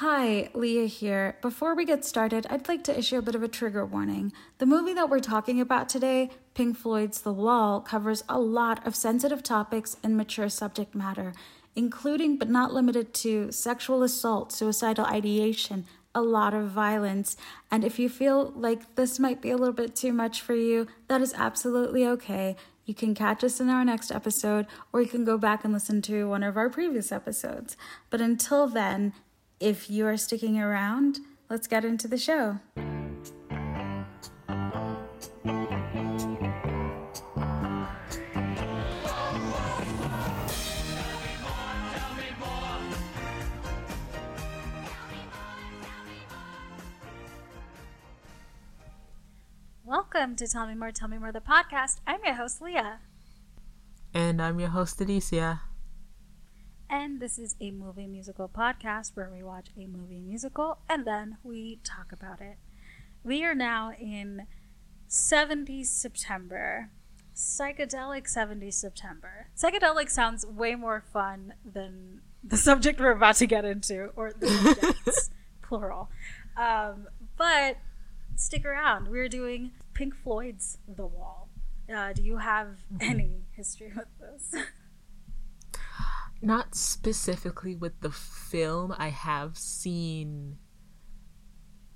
Hi, Leah here. Before we get started, I'd like to issue a bit of a trigger warning. The movie that we're talking about today, Pink Floyd's The Wall, covers a lot of sensitive topics and mature subject matter, including but not limited to sexual assault, suicidal ideation, a lot of violence. And if you feel like this might be a little bit too much for you, that is absolutely okay. You can catch us in our next episode, or you can go back and listen to one of our previous episodes. But until then, if you are sticking around, let's get into the show. Welcome to Tell Me More, Tell Me More, the podcast. I'm your host, Leah. And I'm your host, Adicia. And this is a movie musical podcast where we watch a movie musical and then we talk about it. We are now in 70s September. Psychedelic 70s September. Psychedelic sounds way more fun than the subject we're about to get into, or the subjects, plural. Um, but stick around. We're doing Pink Floyd's The Wall. Uh, do you have mm-hmm. any history with this? not specifically with the film. I have seen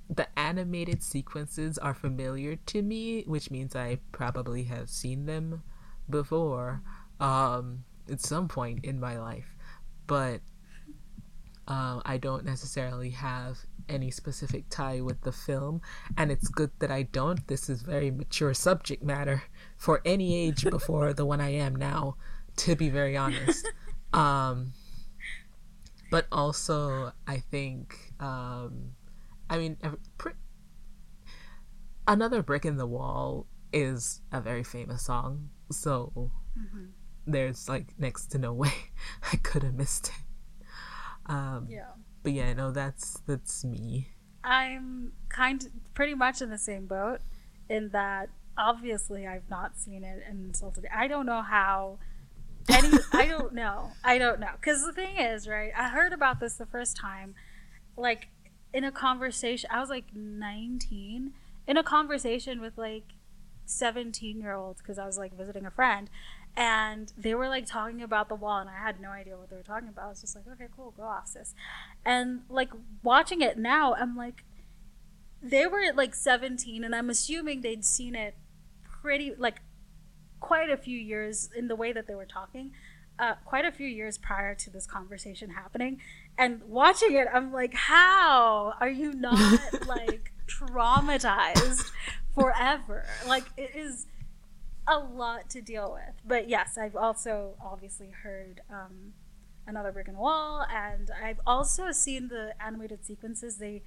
the animated sequences are familiar to me, which means I probably have seen them before um, at some point in my life. But uh, I don't necessarily have any specific tie with the film, and it's good that I don't. This is very mature subject matter for any age before the one I am now, to be very honest. Um, but also, I think, um, I mean, another brick in the wall is a very famous song, so mm-hmm. there's like next to no way I could have missed it. Um, yeah. But yeah, no, that's that's me. I'm kind of pretty much in the same boat in that obviously I've not seen it and insulted. I don't know how any, I don't know. I don't know. Because the thing is, right? I heard about this the first time, like in a conversation. I was like 19 in a conversation with like 17 year olds because I was like visiting a friend, and they were like talking about the wall, and I had no idea what they were talking about. I was just like, okay, cool, go off, sis. And like watching it now, I'm like, they were like 17, and I'm assuming they'd seen it pretty like quite a few years in the way that they were talking, uh, quite a few years prior to this conversation happening. And watching it, I'm like, how are you not like traumatized forever? Like, it is a lot to deal with. But yes, I've also obviously heard um, Another Brick in the Wall, and I've also seen the animated sequences. They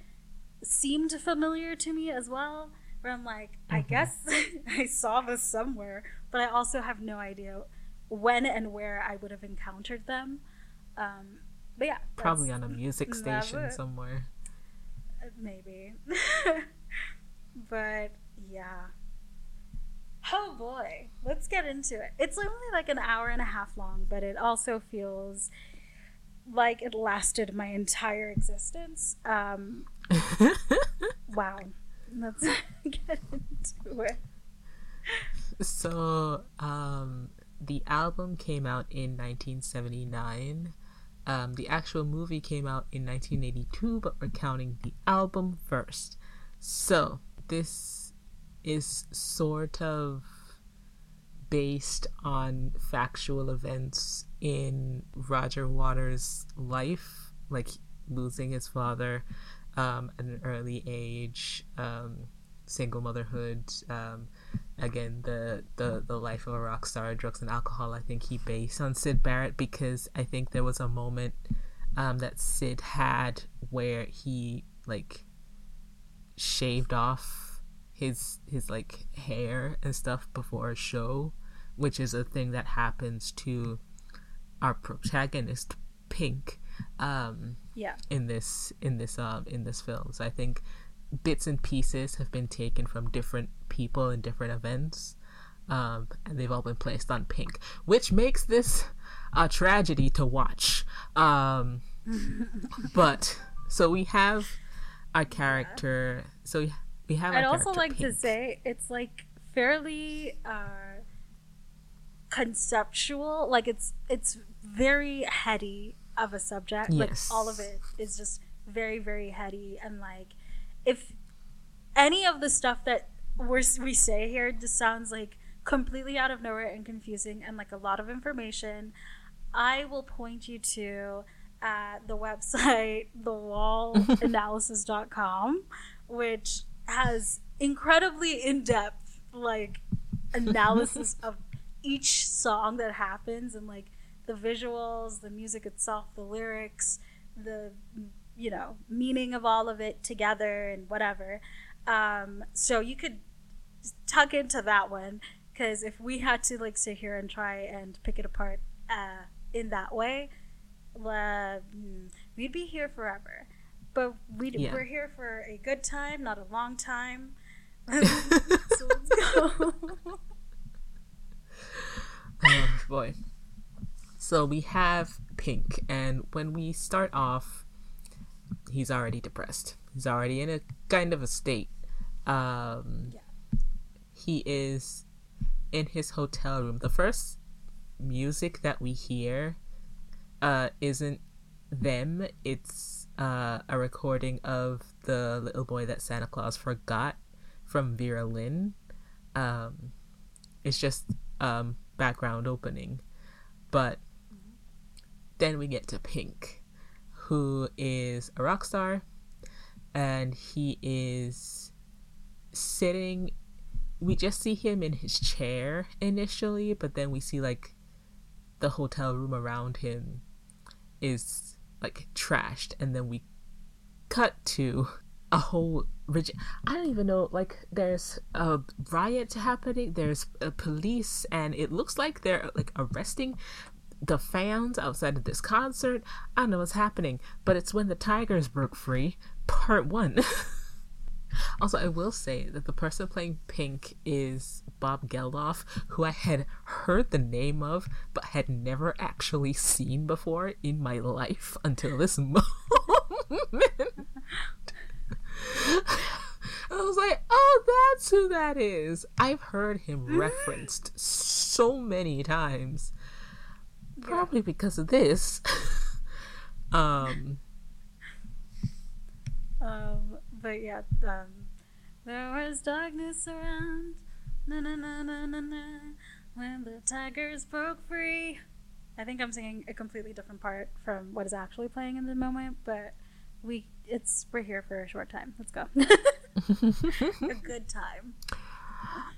seemed familiar to me as well where I'm like, mm-hmm. I guess I saw this somewhere, but I also have no idea when and where I would have encountered them. Um, but yeah, probably on a music station somewhere. Uh, maybe, but yeah. Oh boy, let's get into it. It's only like an hour and a half long, but it also feels like it lasted my entire existence. Um, wow let's get into it. So, um, the album came out in 1979. Um, the actual movie came out in 1982, but we're counting the album first. So, this is sort of based on factual events in Roger Waters' life, like losing his father um, at an early age, um, single motherhood, um, again the, the the life of a rock star, drugs and alcohol. I think he based on Syd Barrett because I think there was a moment um, that Syd had where he like shaved off his his like hair and stuff before a show, which is a thing that happens to our protagonist Pink. Um, yeah in this in this um in this film so i think bits and pieces have been taken from different people and different events um and they've all been placed on pink which makes this a tragedy to watch um but so we have our character. Yeah. So we have. I'd also like Pink. to say it's like fairly uh, conceptual. Like it's it's very heady of a subject. Yes. Like all of it is just very very heady and like if any of the stuff that we're, we say here just sounds like completely out of nowhere and confusing and like a lot of information, I will point you to uh, the website thewallanalysis.com, which has incredibly in depth like analysis of each song that happens and like the visuals, the music itself, the lyrics, the you know meaning of all of it together and whatever. Um, so you could tuck into that one because if we had to like sit here and try and pick it apart uh, in that way, uh, we'd be here forever. But we yeah. we're here for a good time, not a long time. so let's go. oh boy. So we have Pink, and when we start off, he's already depressed. He's already in a kind of a state. Um, yeah. He is in his hotel room. The first music that we hear uh, isn't them, it's uh, a recording of the little boy that Santa Claus forgot from Vera Lynn. Um, it's just um, background opening. But then we get to Pink, who is a rock star, and he is sitting. We just see him in his chair initially, but then we see like the hotel room around him is like trashed, and then we cut to a whole rigid. I don't even know. Like, there's a riot happening. There's a police, and it looks like they're like arresting the fans outside of this concert. I don't know what's happening, but it's when the tigers broke free. Part one. Also, I will say that the person playing Pink is Bob Geldof, who I had heard the name of, but had never actually seen before in my life until this moment. I was like, oh, that's who that is. I've heard him referenced so many times. Probably because of this. um, um, but yeah, um, there was darkness around, na na na na na na, when the tigers broke free. I think I'm singing a completely different part from what is actually playing in the moment, but we it's we're here for a short time. Let's go. a good time.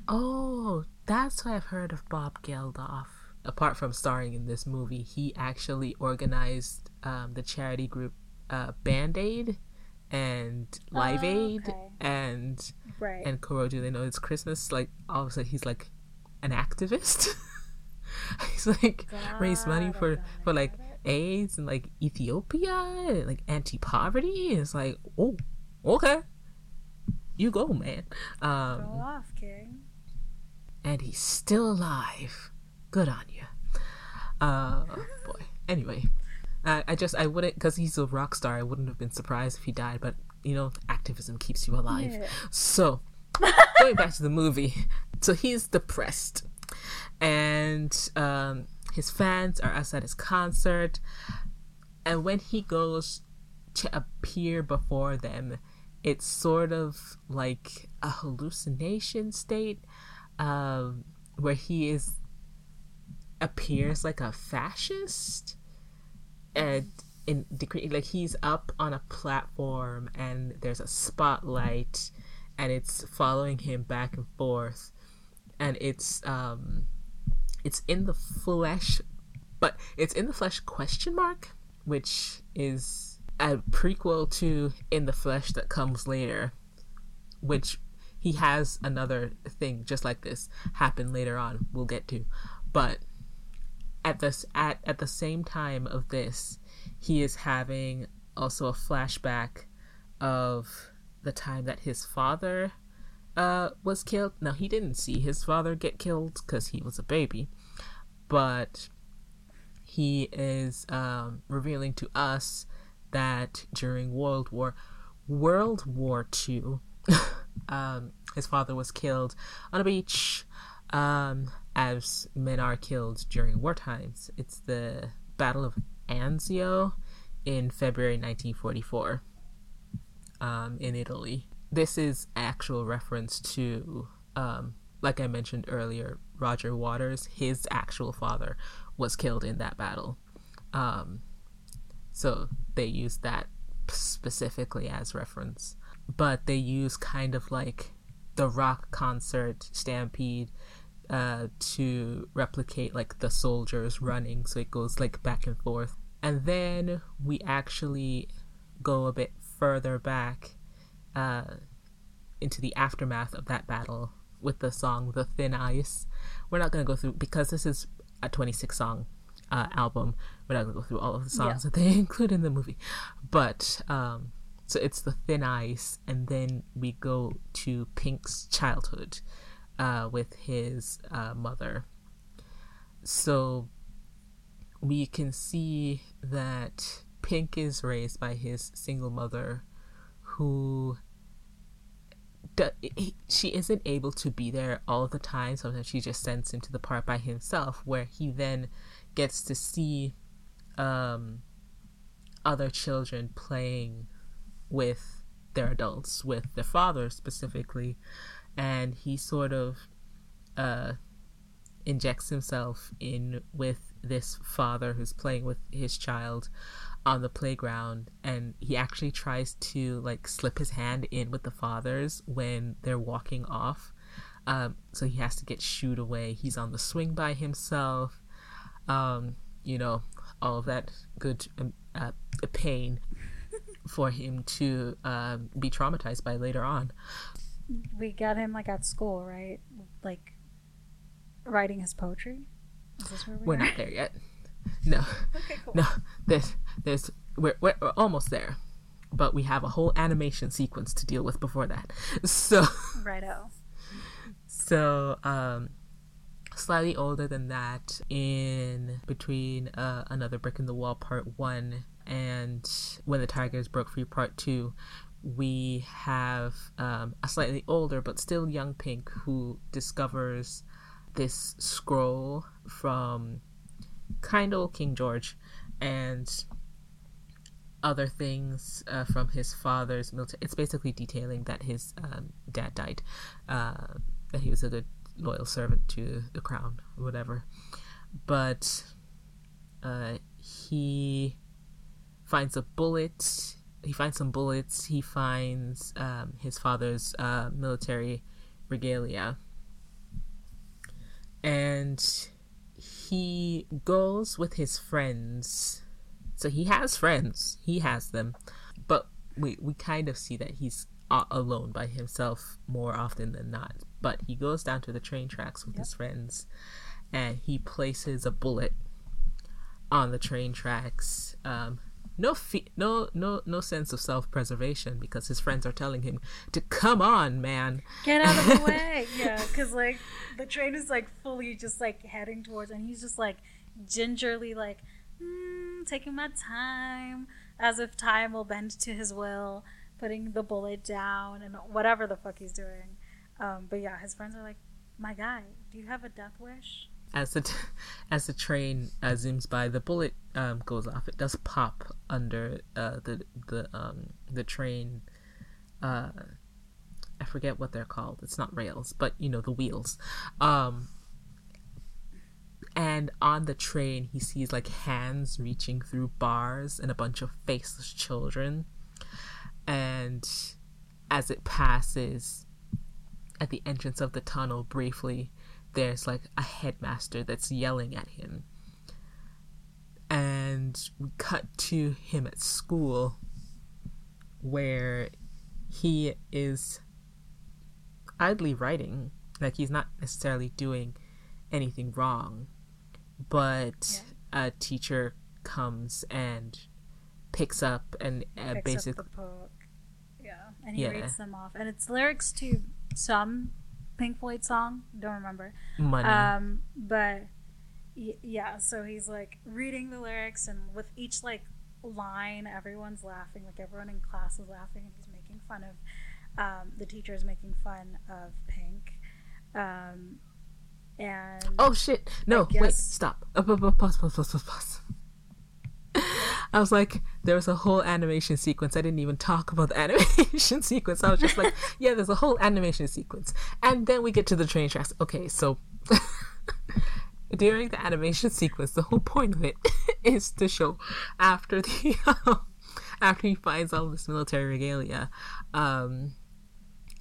Oh, that's why I've heard of Bob Geldof. Apart from starring in this movie, he actually organized um, the charity group uh, Band Aid and Live oh, Aid okay. and right. and Koroju. They know it's Christmas. Like all of a sudden, he's like an activist. he's like God, raise money for for like AIDS and like Ethiopia and like anti poverty. It's like oh, okay, you go, man. Um, go off, King. And he's still alive. Good on you. Uh, boy. Anyway, I, I just I wouldn't because he's a rock star. I wouldn't have been surprised if he died, but you know, activism keeps you alive. Yeah. So going back to the movie, so he's depressed, and um, his fans are outside his concert, and when he goes to appear before them, it's sort of like a hallucination state, um, where he is appears like a fascist and in decree like he's up on a platform and there's a spotlight and it's following him back and forth and it's um it's in the flesh but it's in the flesh question mark which is a prequel to in the flesh that comes later which he has another thing just like this happen later on. We'll get to. But at this at at the same time of this, he is having also a flashback of the time that his father uh, was killed. Now he didn't see his father get killed because he was a baby, but he is um, revealing to us that during World War World War Two, um, his father was killed on a beach, um, as men are killed during war times. It's the Battle of Anzio in February 1944 um, in Italy. This is actual reference to, um, like I mentioned earlier, Roger Waters. His actual father was killed in that battle. Um, so they use that specifically as reference. But they use kind of like the rock concert stampede uh, to replicate like the soldiers running. So it goes like back and forth. And then we actually go a bit further back uh, into the aftermath of that battle with the song The Thin Ice. We're not going to go through, because this is a 26 song uh, album, we're not going to go through all of the songs yeah. that they include in the movie. But, um, so it's The Thin Ice, and then we go to Pink's childhood uh, with his uh, mother. So we can see that Pink is raised by his single mother who she isn't able to be there all the time. Sometimes she just sends him to the park by himself, where he then gets to see um, other children playing with their adults, with their father specifically, and he sort of uh, injects himself in with this father who's playing with his child on the playground and he actually tries to like slip his hand in with the fathers when they're walking off. Um, so he has to get shooed away. He's on the swing by himself. Um, you know all of that good um, uh, pain for him to um, be traumatized by later on we got him like at school right like writing his poetry is this where we we're not there yet no. Okay, cool. No, there's there's we're, we're, we're almost there, but we have a whole animation sequence to deal with before that. So righto. So um, slightly older than that, in between uh, another brick in the wall part one and when the tigers broke free part two, we have um, a slightly older but still young Pink who discovers this scroll from kind old King George and other things uh, from his father's military. It's basically detailing that his um, dad died, uh, that he was a good, loyal servant to the crown, or whatever. But uh, he finds a bullet. He finds some bullets. He finds um, his father's uh, military regalia. And he goes with his friends. So he has friends. He has them. But we we kind of see that he's alone by himself more often than not. But he goes down to the train tracks with yep. his friends and he places a bullet on the train tracks um, no fe- no no no sense of self-preservation because his friends are telling him to come on man. Get out of the way. Yeah because like the train is like fully just like heading towards and he's just like gingerly like mm, taking my time as if time will bend to his will putting the bullet down and whatever the fuck he's doing. Um, but yeah his friends are like my guy do you have a death wish as the t- as the train uh, zooms by, the bullet um, goes off. It does pop under uh, the the um, the train. Uh, I forget what they're called. It's not rails, but you know the wheels. Um, and on the train, he sees like hands reaching through bars and a bunch of faceless children. And as it passes at the entrance of the tunnel, briefly, there's like a headmaster that's yelling at him. And we cut to him at school where he is idly writing. Like he's not necessarily doing anything wrong, but yeah. a teacher comes and picks up and uh, basically. Yeah, and he yeah. reads them off, and it's lyrics to some Pink Floyd song. Don't remember. Money. Um, but y- yeah, so he's like reading the lyrics, and with each like line, everyone's laughing, like everyone in class is laughing, and he's making fun of um, the teacher is making fun of Pink. Um, and oh shit! No, guess- wait, stop. Uh, Pause, pause, pause, pause, pause. I was like, there was a whole animation sequence. I didn't even talk about the animation sequence. I was just like, yeah, there's a whole animation sequence. And then we get to the train tracks. Okay, so during the animation sequence, the whole point of it is to show after the after he finds all this military regalia, um,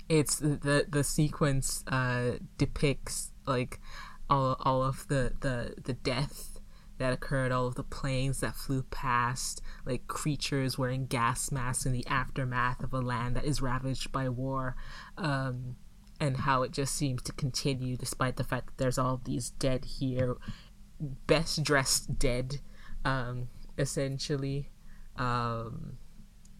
it's the the sequence uh, depicts like all all of the the the death that occurred, all of the planes that flew past, like creatures wearing gas masks in the aftermath of a land that is ravaged by war, um, and how it just seems to continue despite the fact that there's all these dead here, best dressed dead, um, essentially, um,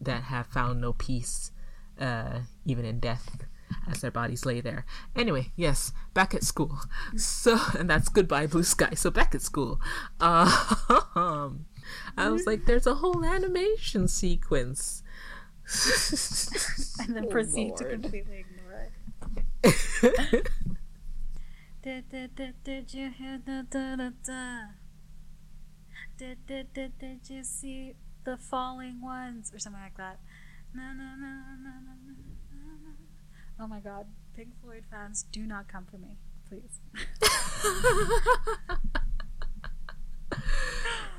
that have found no peace, uh, even in death as their bodies lay there. Anyway, yes, back at school. So, and that's goodbye blue sky. So back at school, um, I was like, there's a whole animation sequence. and then Oh, proceed to completely ignore it. Did, did, did, did you hear the da da da? Did, did, did, did you see the falling ones? Or something like that. Na, na, na, na, na, na, na, na. Oh my god. Pink Floyd fans, do not come for me, please.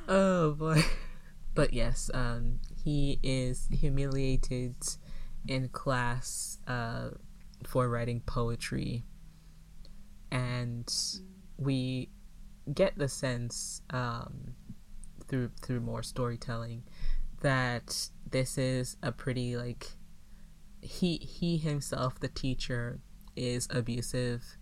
oh boy. But yes, um, he is humiliated in class uh, for writing poetry, and we get the sense um, through through more storytelling that this is a pretty like he he himself the teacher is abusive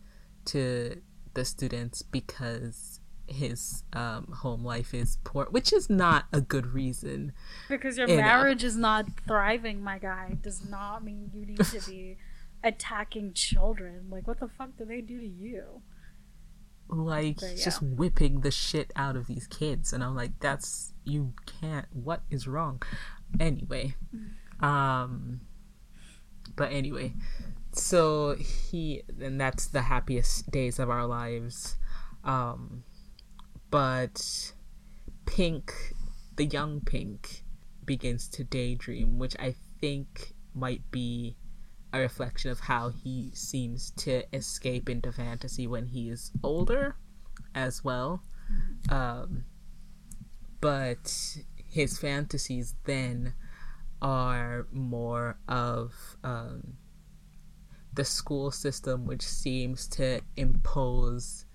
to the students because his um, home life is poor, which is not a good reason. Because your marriage is not thriving, my guy, does not mean you need to be attacking children. Like, what the fuck do they do to you? Like But, just whipping the shit out of these kids, and I'm like, that's you can't. What is wrong? Anyway, um, but anyway, so he and that's the happiest days of our lives. Um, but Pink, the young Pink, begins to daydream, which I think might be a reflection of how he seems to escape into fantasy when he is older as well. Um, but his fantasies then are more of um, the school system, which seems to impose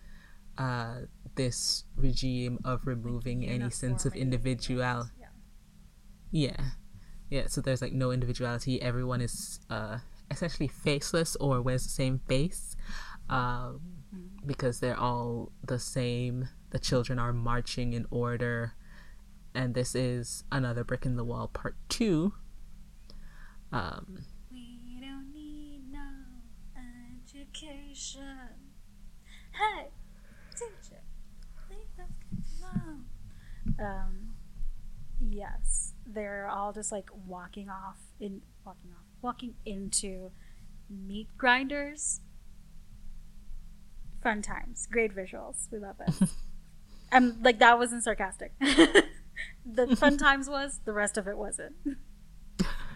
uh, this regime of removing any sense of individual. Yeah. Yeah. Yeah, so there's like no individuality. Everyone is uh, essentially faceless or wears the same face um, because they're all the same. The children are marching in order. And this is another brick in the wall, part two. Um, We don't need no education. Hey, teacher, leave us alone. Um, yes, they're all just like walking off in walking off, walking into meat grinders. Fun times, great visuals. We love it. I'm like that wasn't sarcastic. the fun times was, the rest of it wasn't.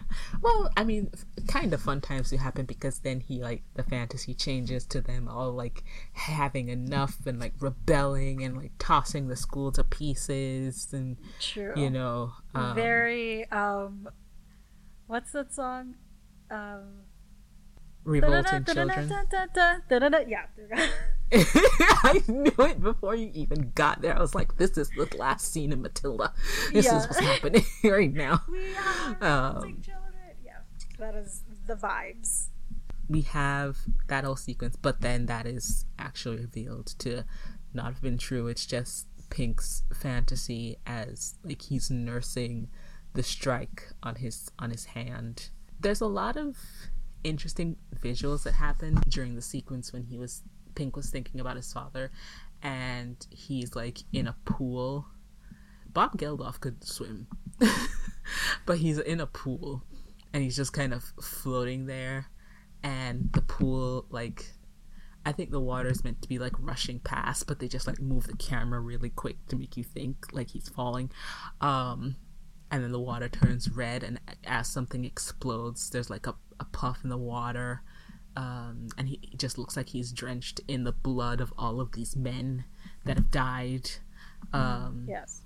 Well, I mean, kind of fun times do happen because then he like the fantasy changes to them all like having enough and like rebelling and like tossing the school to pieces and True. you know um, very um what's that song um revolting children. yeah I knew it before you even got there. I was like, "This is the last scene in Matilda. This Yeah. is what's happening right now." we are Um, children yeah that is the vibes we have that whole sequence, but then that is actually revealed to not have been true. It's just Pink's fantasy as like he's nursing the strike on his on his hand. There's a lot of interesting visuals that happen during the sequence when he was Pink was thinking about his father and he's like in a pool Bob Geldof could swim, but he's in a pool, and he's just kind of floating there, and the pool like. I think the water is meant to be like rushing past, but they just like move the camera really quick to make you think like he's falling. Um, and then the water turns red, and as something explodes, there's like a, a puff in the water, um, and he, just looks like he's drenched in the blood of all of these men that have died. Um, Yes.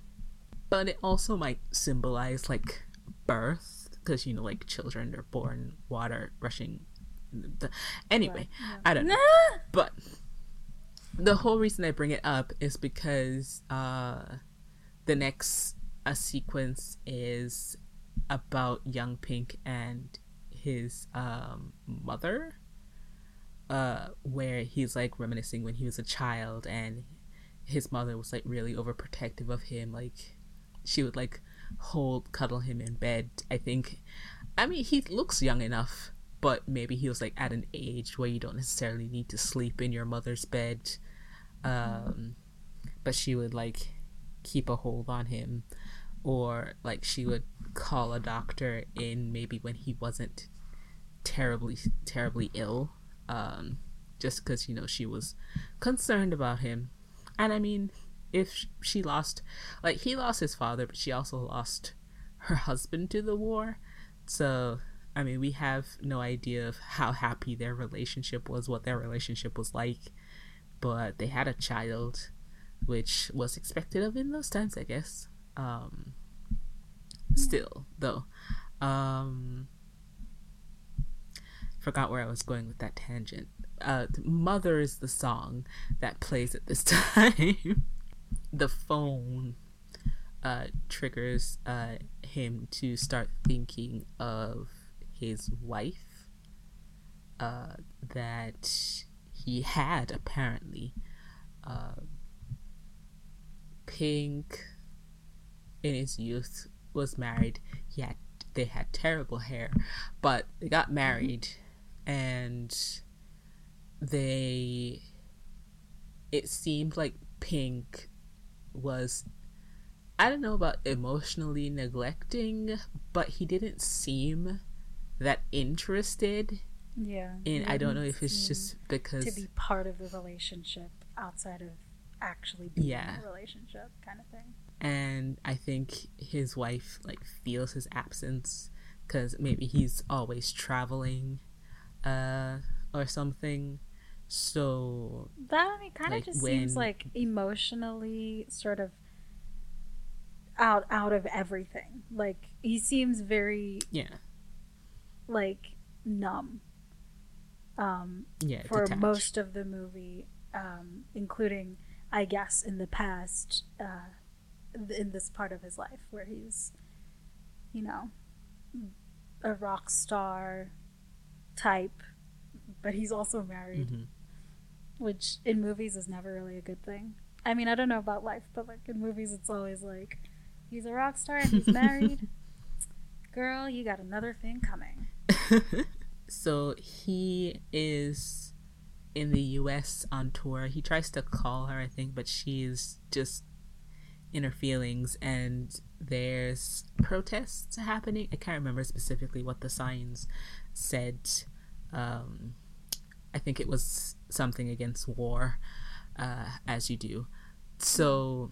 but it also might symbolize like birth because you know like children are born water rushing the, anyway i don't know but the whole reason i bring it up is because uh the next a sequence is about young pink and his um mother uh where he's like reminiscing when he was a child and his mother was like really overprotective of him like she would like hold cuddle him in bed i think. I mean he looks young enough but maybe he was like at an age where you don't necessarily need to sleep in your mother's bed. Um but she would like keep a hold on him. Or like she would call a doctor in maybe when he wasn't terribly terribly ill um just because you know she was concerned about him. And i mean if she lost like he lost his father but she also lost her husband to the war. So i mean we have no idea of how happy their relationship was what their relationship was like. But they had a child which was expected of in those times i guess. Um still though. Um forgot where i was going with that tangent. Uh mother is the song that plays at this time. The phone uh triggers uh him to start thinking of his wife uh that he had apparently. Uh pink in his youth was married. He had they had terrible hair but they got married and they it seemed like pink was i don't know about emotionally neglecting but he didn't seem that interested Yeah. and i don't know if it's just because to be part of the relationship outside of actually being Yeah. in a relationship kind of thing. and I think his wife like feels his absence because maybe he's always traveling, uh, or something. So That I mean, kind of Like, just seems like emotionally sort of out out of everything. Like he seems very yeah, like numb. Um, yeah, for detached. most of the movie, um, including, I guess, in the past, uh, in this part of his life where he's, you know, a rock star type, but he's also married, Mhm. which in movies is never really a good thing. I mean, I don't know about life, but like in movies, it's always like, he's a rock star and he's married. Girl, you got another thing coming. so he is in the US on tour. He tries to call her, I think, but she's just in her feelings and there's protests happening. I can't remember specifically what the signs said. Um I think it was something against war, uh, as you do. So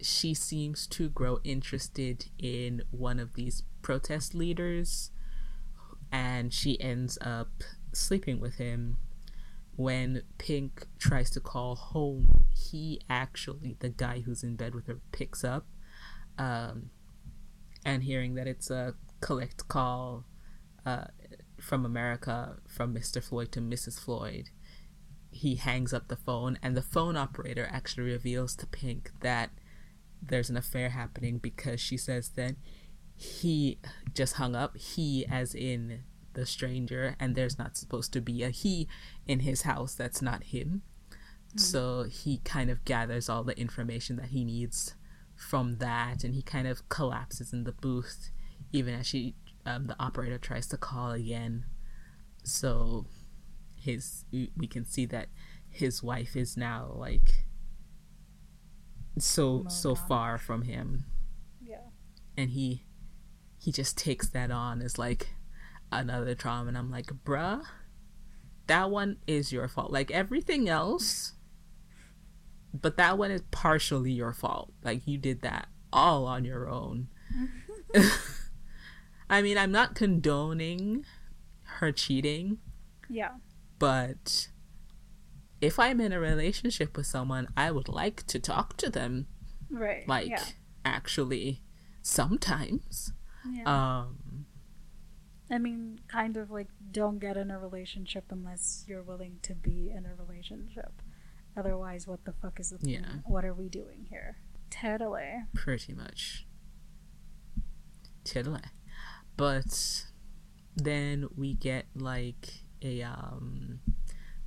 she seems to grow interested in one of these protest leaders and she ends up sleeping with him when pink tries to call home he actually the guy who's in bed with her picks up um, and hearing that it's a collect call uh, from america from mr floyd to mrs floyd he hangs up the phone and the phone operator actually reveals to pink that there's an affair happening because she says that he just hung up he as in the stranger and there's not supposed to be a he in his house that's not him. Hmm. So he kind of gathers all the information that he needs from that and he kind of collapses in the booth even as she um, the operator tries to call again. So his we can see that his wife is now like so so far from him. Yeah. and he he just takes that on as like another trauma. And i'm like bruh that one is your fault. Like everything else but that one is partially your fault. Like you did that all on your own i mean i'm not condoning her cheating Yeah. but if i'm in a relationship with someone i would like to talk to them Right. like yeah. actually sometimes yeah. um I mean, kind of like don't get in a relationship unless you're willing to be in a relationship. Otherwise, what the fuck is the? Yeah. What are we doing here? Totally. pretty much totally but then we get like a um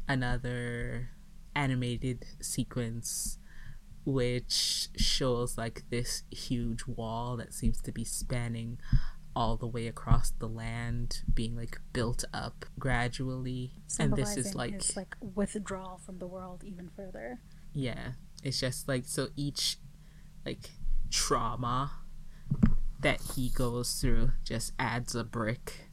another animated sequence which shows like this huge wall that seems to be spanning all the way across the land being like built up gradually and this is like his like withdrawal from the world even further. yeah it's just like so each like trauma that he goes through just adds a brick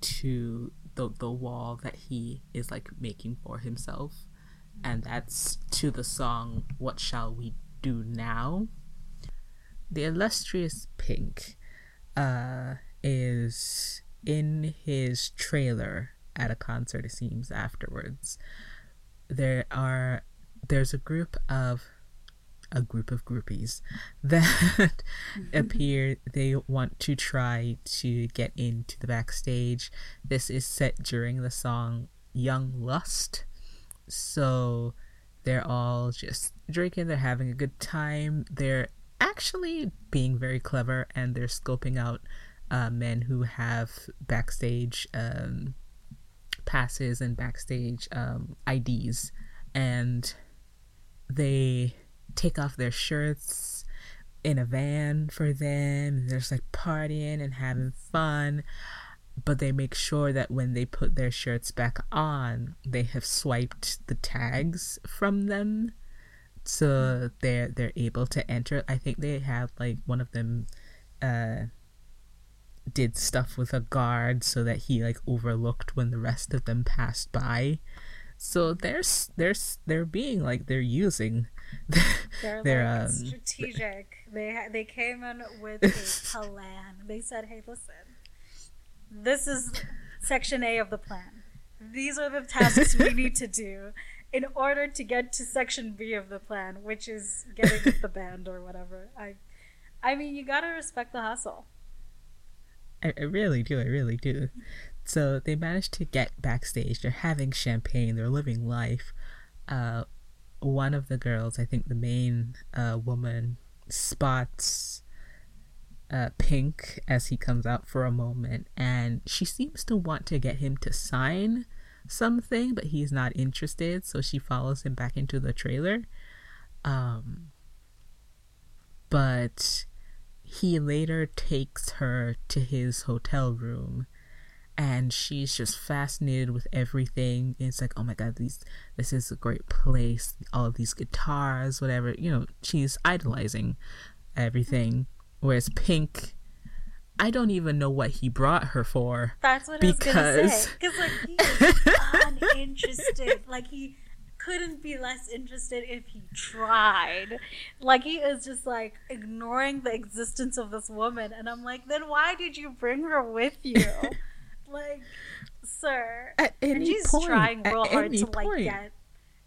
to the the wall that he is like making for himself. And that's to the song what shall we do now? The illustrious pink uh is in his trailer at a concert it seems afterwards. There are there's a group of a group of groupies that appear. They want to try to get into the backstage. This is set during the song young lust. So they're all just drinking they're having a good time. They're actually being very clever and they're scoping out uh, men who have backstage um, passes and backstage um, IDs and they take off their shirts in a van for them. They're just like partying and having fun. But they make sure that when they put their shirts back on, they have swiped the tags from them. So they're they're able to enter. I think they had like one of them uh did stuff with a guard so that he like overlooked when the rest of them passed by. So they're they're they're being like they're using They're, They're, like um, strategic. They ha- they came in with a plan. They said, "Hey, listen, this is section A of the plan. These are the tasks we need to do in order to get to section B of the plan, which is getting with the band or whatever." I, I mean, you gotta respect the hustle. I, I really do. I really do. So they managed to get backstage. They're having champagne. They're living life. Uh, one of the girls, I think the main uh, woman, spots uh, Pink as he comes out for a moment, and she seems to want to get him to sign something, but he's not interested. So she follows him back into the trailer. Um, but he later takes her to his hotel room and she's just fascinated with everything it's like oh my god these this is a great place all of these guitars whatever you know she's idolizing everything whereas pink i don't even know what he brought her for That's what I was gonna say. Because- Because like he uninterested. like he couldn't be less interested if he tried. Like he is just like ignoring the existence of this woman, and I'm like, then why did you bring her with you? Like, sir. at any and he's point, trying real hard to like get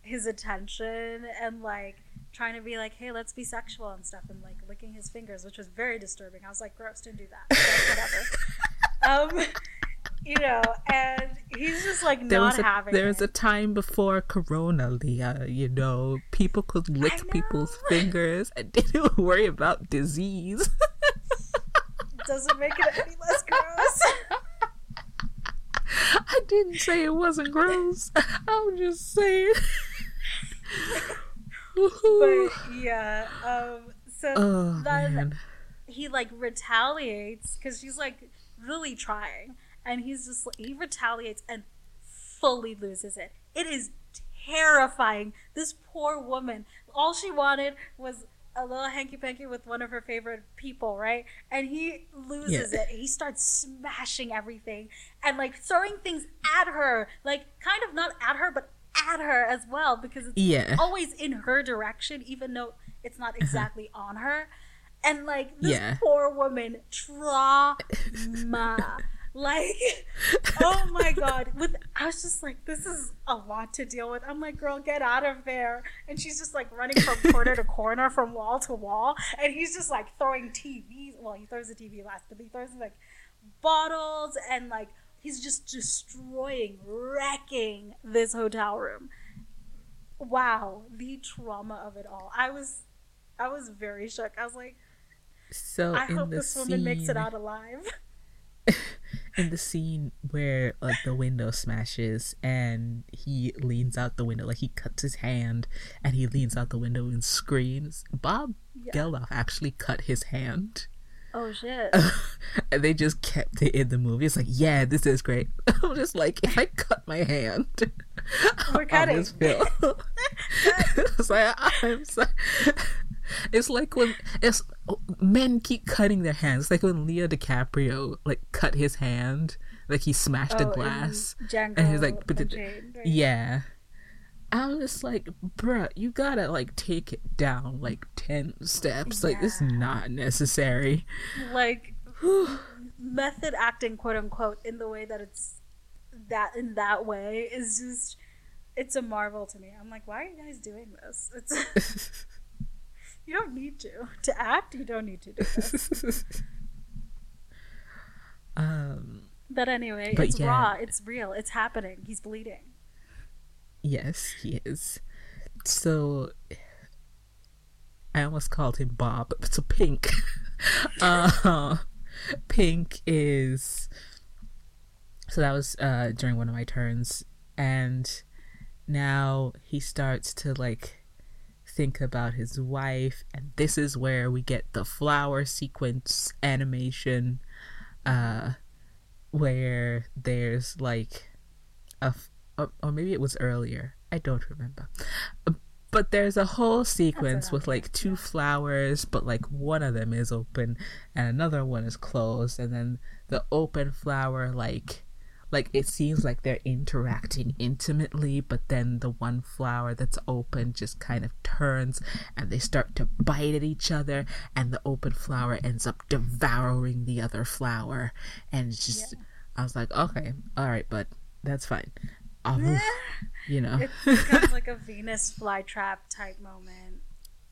his attention and like trying to be like, hey, let's be sexual and stuff, and like licking his fingers, which was very disturbing. I was like, gross, don't do that. Whatever. um, you know, and he's just like there not was a having. there was it. a time before Corona, Leah. You know, people could lick people's fingers and didn't worry about disease. doesn't make it any less gross. I didn't say it wasn't gross. I'm just saying. but yeah, um, so oh then man. he like retaliates because she's like really trying, and he's just he retaliates and fully loses it. It is terrifying. This poor woman, all she wanted was a little hanky panky with one of her favorite people, right? And he loses Yeah. it. He starts smashing everything and like throwing things at her, like kind of not at her, but at her as well because it's Yeah. always in her direction, even though it's not uh-huh. exactly on her. And like this Yeah. poor woman, trauma. Like, oh my god! With I was just like, this is a lot to deal with. I'm like, girl, get out of there! And she's just like running from corner to corner, from wall to wall, and he's just like throwing TVs. Well, he throws the TV last, but he throws like bottles and like he's just destroying, wrecking this hotel room. Wow, the trauma of it all. I was, I was very shook. I was like, So I hope this scene, woman makes it out alive. in the scene where like the window smashes and he leans out the window, like he cuts his hand and he leans out the window and screams. Bob Yeah. Geldof actually cut his hand. Oh shit! and they just kept it in the movie. It's like, yeah, this is great. I'm just like, if I cut my hand We're cutting. this film, it's like I'm sorry. It's like when it's men keep cutting their hands. It's like when Leo DiCaprio like cut his hand, like he smashed a Oh, in glass, Django and he's like, but Unchained, right? yeah. I was just like, bruh, you gotta like take it down like ten steps. Like it's Yeah. not necessary. like method acting, quote unquote, in the way that it's that in that way is just it's a marvel to me. I'm like, why are you guys doing this? It's you don't need to to act. You don't need to do this. um. But anyway, But it's yeah. raw. It's real. It's happening. He's bleeding. Yes, he is. So I almost called him Bob. So Pink. uh, Pink is so that was uh during one of my turns and now he starts to like think about his wife and this is where we get the flower sequence animation uh where there's like a f- or, or maybe it was earlier. I don't remember. But there's a whole sequence with like two flowers but like one of them is open and another one is closed and then the open flower like like it seems like they're interacting intimately but then the one flower that's open just kind of turns and they start to bite at each other and the open flower ends up devouring the other flower. And it's just i was like okay all right but that's fine. I'll um, you know. It becomes like a Venus flytrap type moment,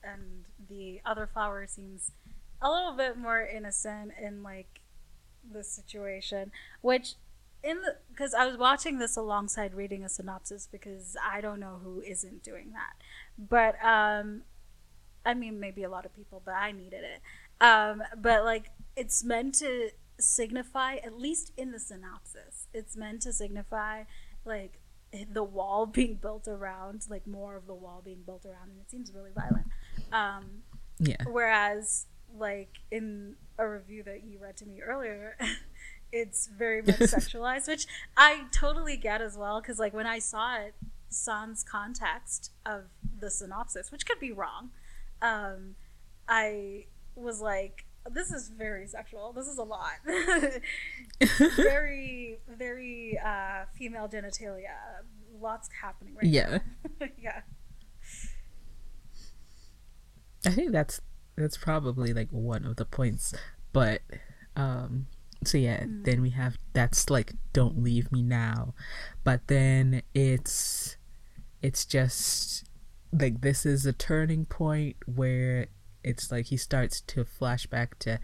and the other flower seems a little bit more innocent in like the situation, which in the because I was watching this alongside reading a synopsis because I don't know who isn't doing that, but um, I mean maybe a lot of people, but I needed it. Um, but like it's meant to signify, at least in the synopsis, it's meant to signify like the wall being built around, like more of the wall being built around, and it seems really violent. Um, yeah whereas, like in a review that you read to me earlier, it's very much sexualized, which I totally get as well. Because like when I saw it, sans context of the synopsis, which could be wrong, um, I was like, "This is very sexual. This is a lot." very, very uh, female genitalia. Lots happening right yeah now. yeah. I think that's that's probably like one of the points. But um so yeah, mm. then we have that's like don't leave me now. But then it's it's just like this is a turning point where it's like he starts to flash back to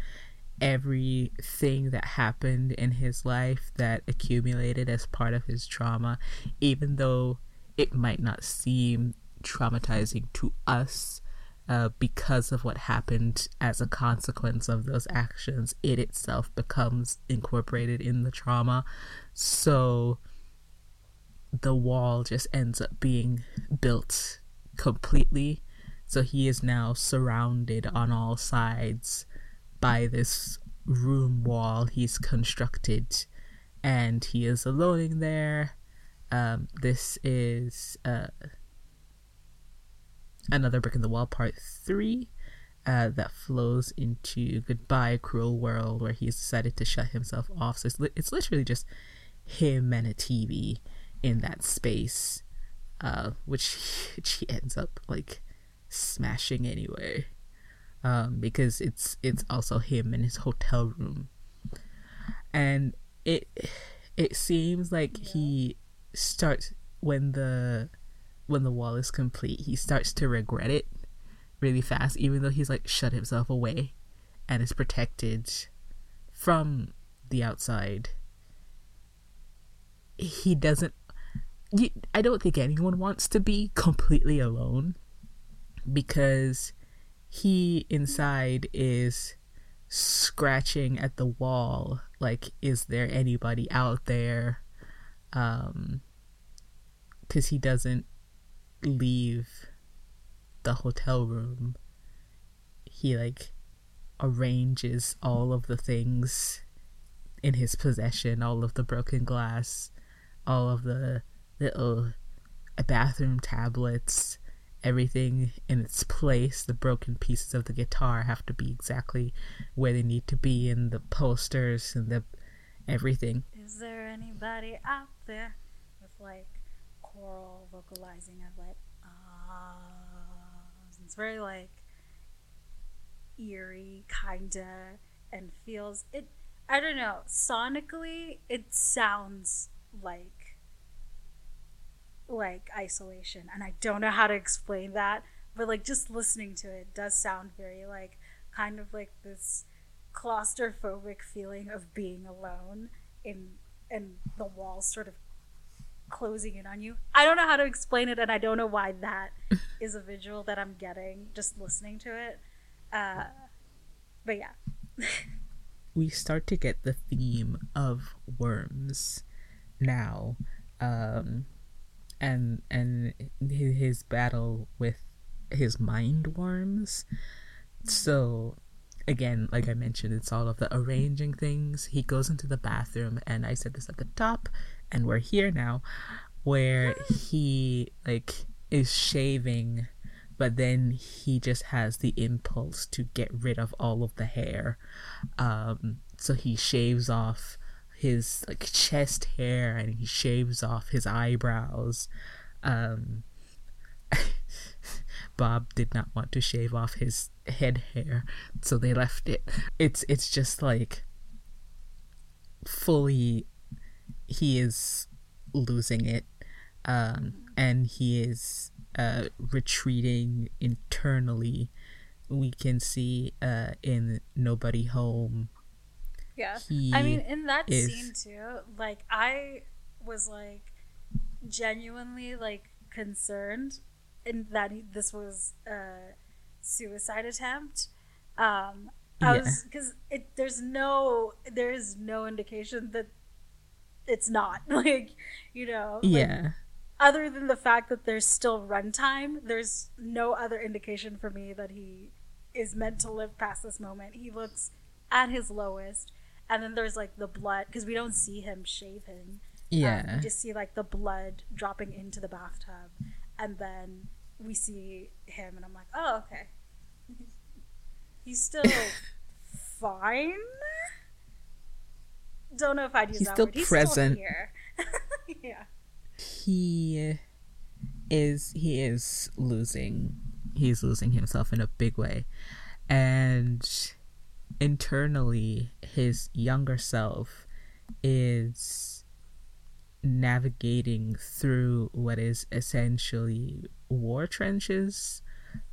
everything that happened in his life that accumulated as part of his trauma even though it might not seem traumatizing to us uh, because of what happened as a consequence of those actions, it itself becomes incorporated in the trauma. So the wall just ends up being built completely. So he is now surrounded on all sides by this room wall he's constructed, and he is alone in there. Um, this is uh, another brick in the wall part three uh, that flows into Goodbye Cruel World, where he's decided to shut himself off. So it's, li- it's literally just him and a TV in that space, uh, which, which he ends up like smashing anyway, um, because it's it's also him in his hotel room, and it it seems like yeah. he starts when the when the wall is complete, he starts to regret it really fast, even though he's like shut himself away and is protected from the outside. He doesn't. I don't think anyone wants to be completely alone because he inside is scratching at the wall like is there anybody out there um because he doesn't leave the hotel room, he like arranges all of the things in his possession, all of the broken glass, all of the little uh, bathroom tablets, everything in its place. The broken pieces of the guitar have to be exactly where they need to be, and the posters and the everything. Is there anybody out there with like choral vocalizing of like ah? It's very like eerie, kinda, and feels it. I don't know. Sonically, it sounds like like isolation, and I don't know how to explain that. But like just listening to it does sound very like kind of like this claustrophobic feeling of being alone in and the walls sort of closing in on you. I don't know how to explain it, and I don't know why that is a visual that I'm getting just listening to it. Uh, but yeah. we start to get the theme of worms now, um, and and his battle with his mind worms. So again, like I mentioned, it's all of the arranging things. He goes into the bathroom, and I said this at the top and we're here now where he like is shaving but then he just has the impulse to get rid of all of the hair. Um so he shaves off his like chest hair and he shaves off his eyebrows. Um Bob did not want to shave off his head hair, so they left it. It's it's just like fully he is losing it um, and he is uh, retreating internally. We can see uh, in nobody home. Yeah. I mean in that is... scene too like i was like genuinely like concerned in that he, this was a suicide attempt. Um I yeah. was because there's no there is no indication that it's not like you know yeah. other than the fact that there's still runtime there's no other indication for me that he is meant to live past this moment. He looks at his lowest and then there's like the blood because we don't see him shaving yeah um, we just see like the blood dropping into the bathtub and then we see him and i'm like oh okay. He's still fine don't know if I'd use He's that still word. He's present. Still here. yeah. He is he is losing he's losing himself in a big way. And internally his younger self is navigating through what is essentially war trenches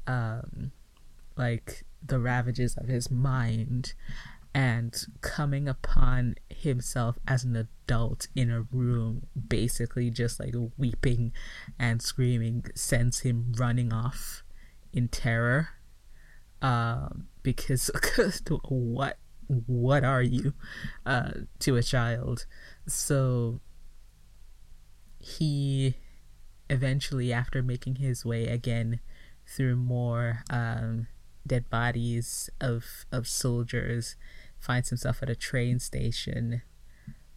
um like the ravages of his mind and coming upon himself as an adult in a room, basically just like weeping and screaming, sends him running off in terror. Um, because what what are you uh, to a child? So he eventually, after making his way again through more um, dead bodies of of soldiers finds himself at a train station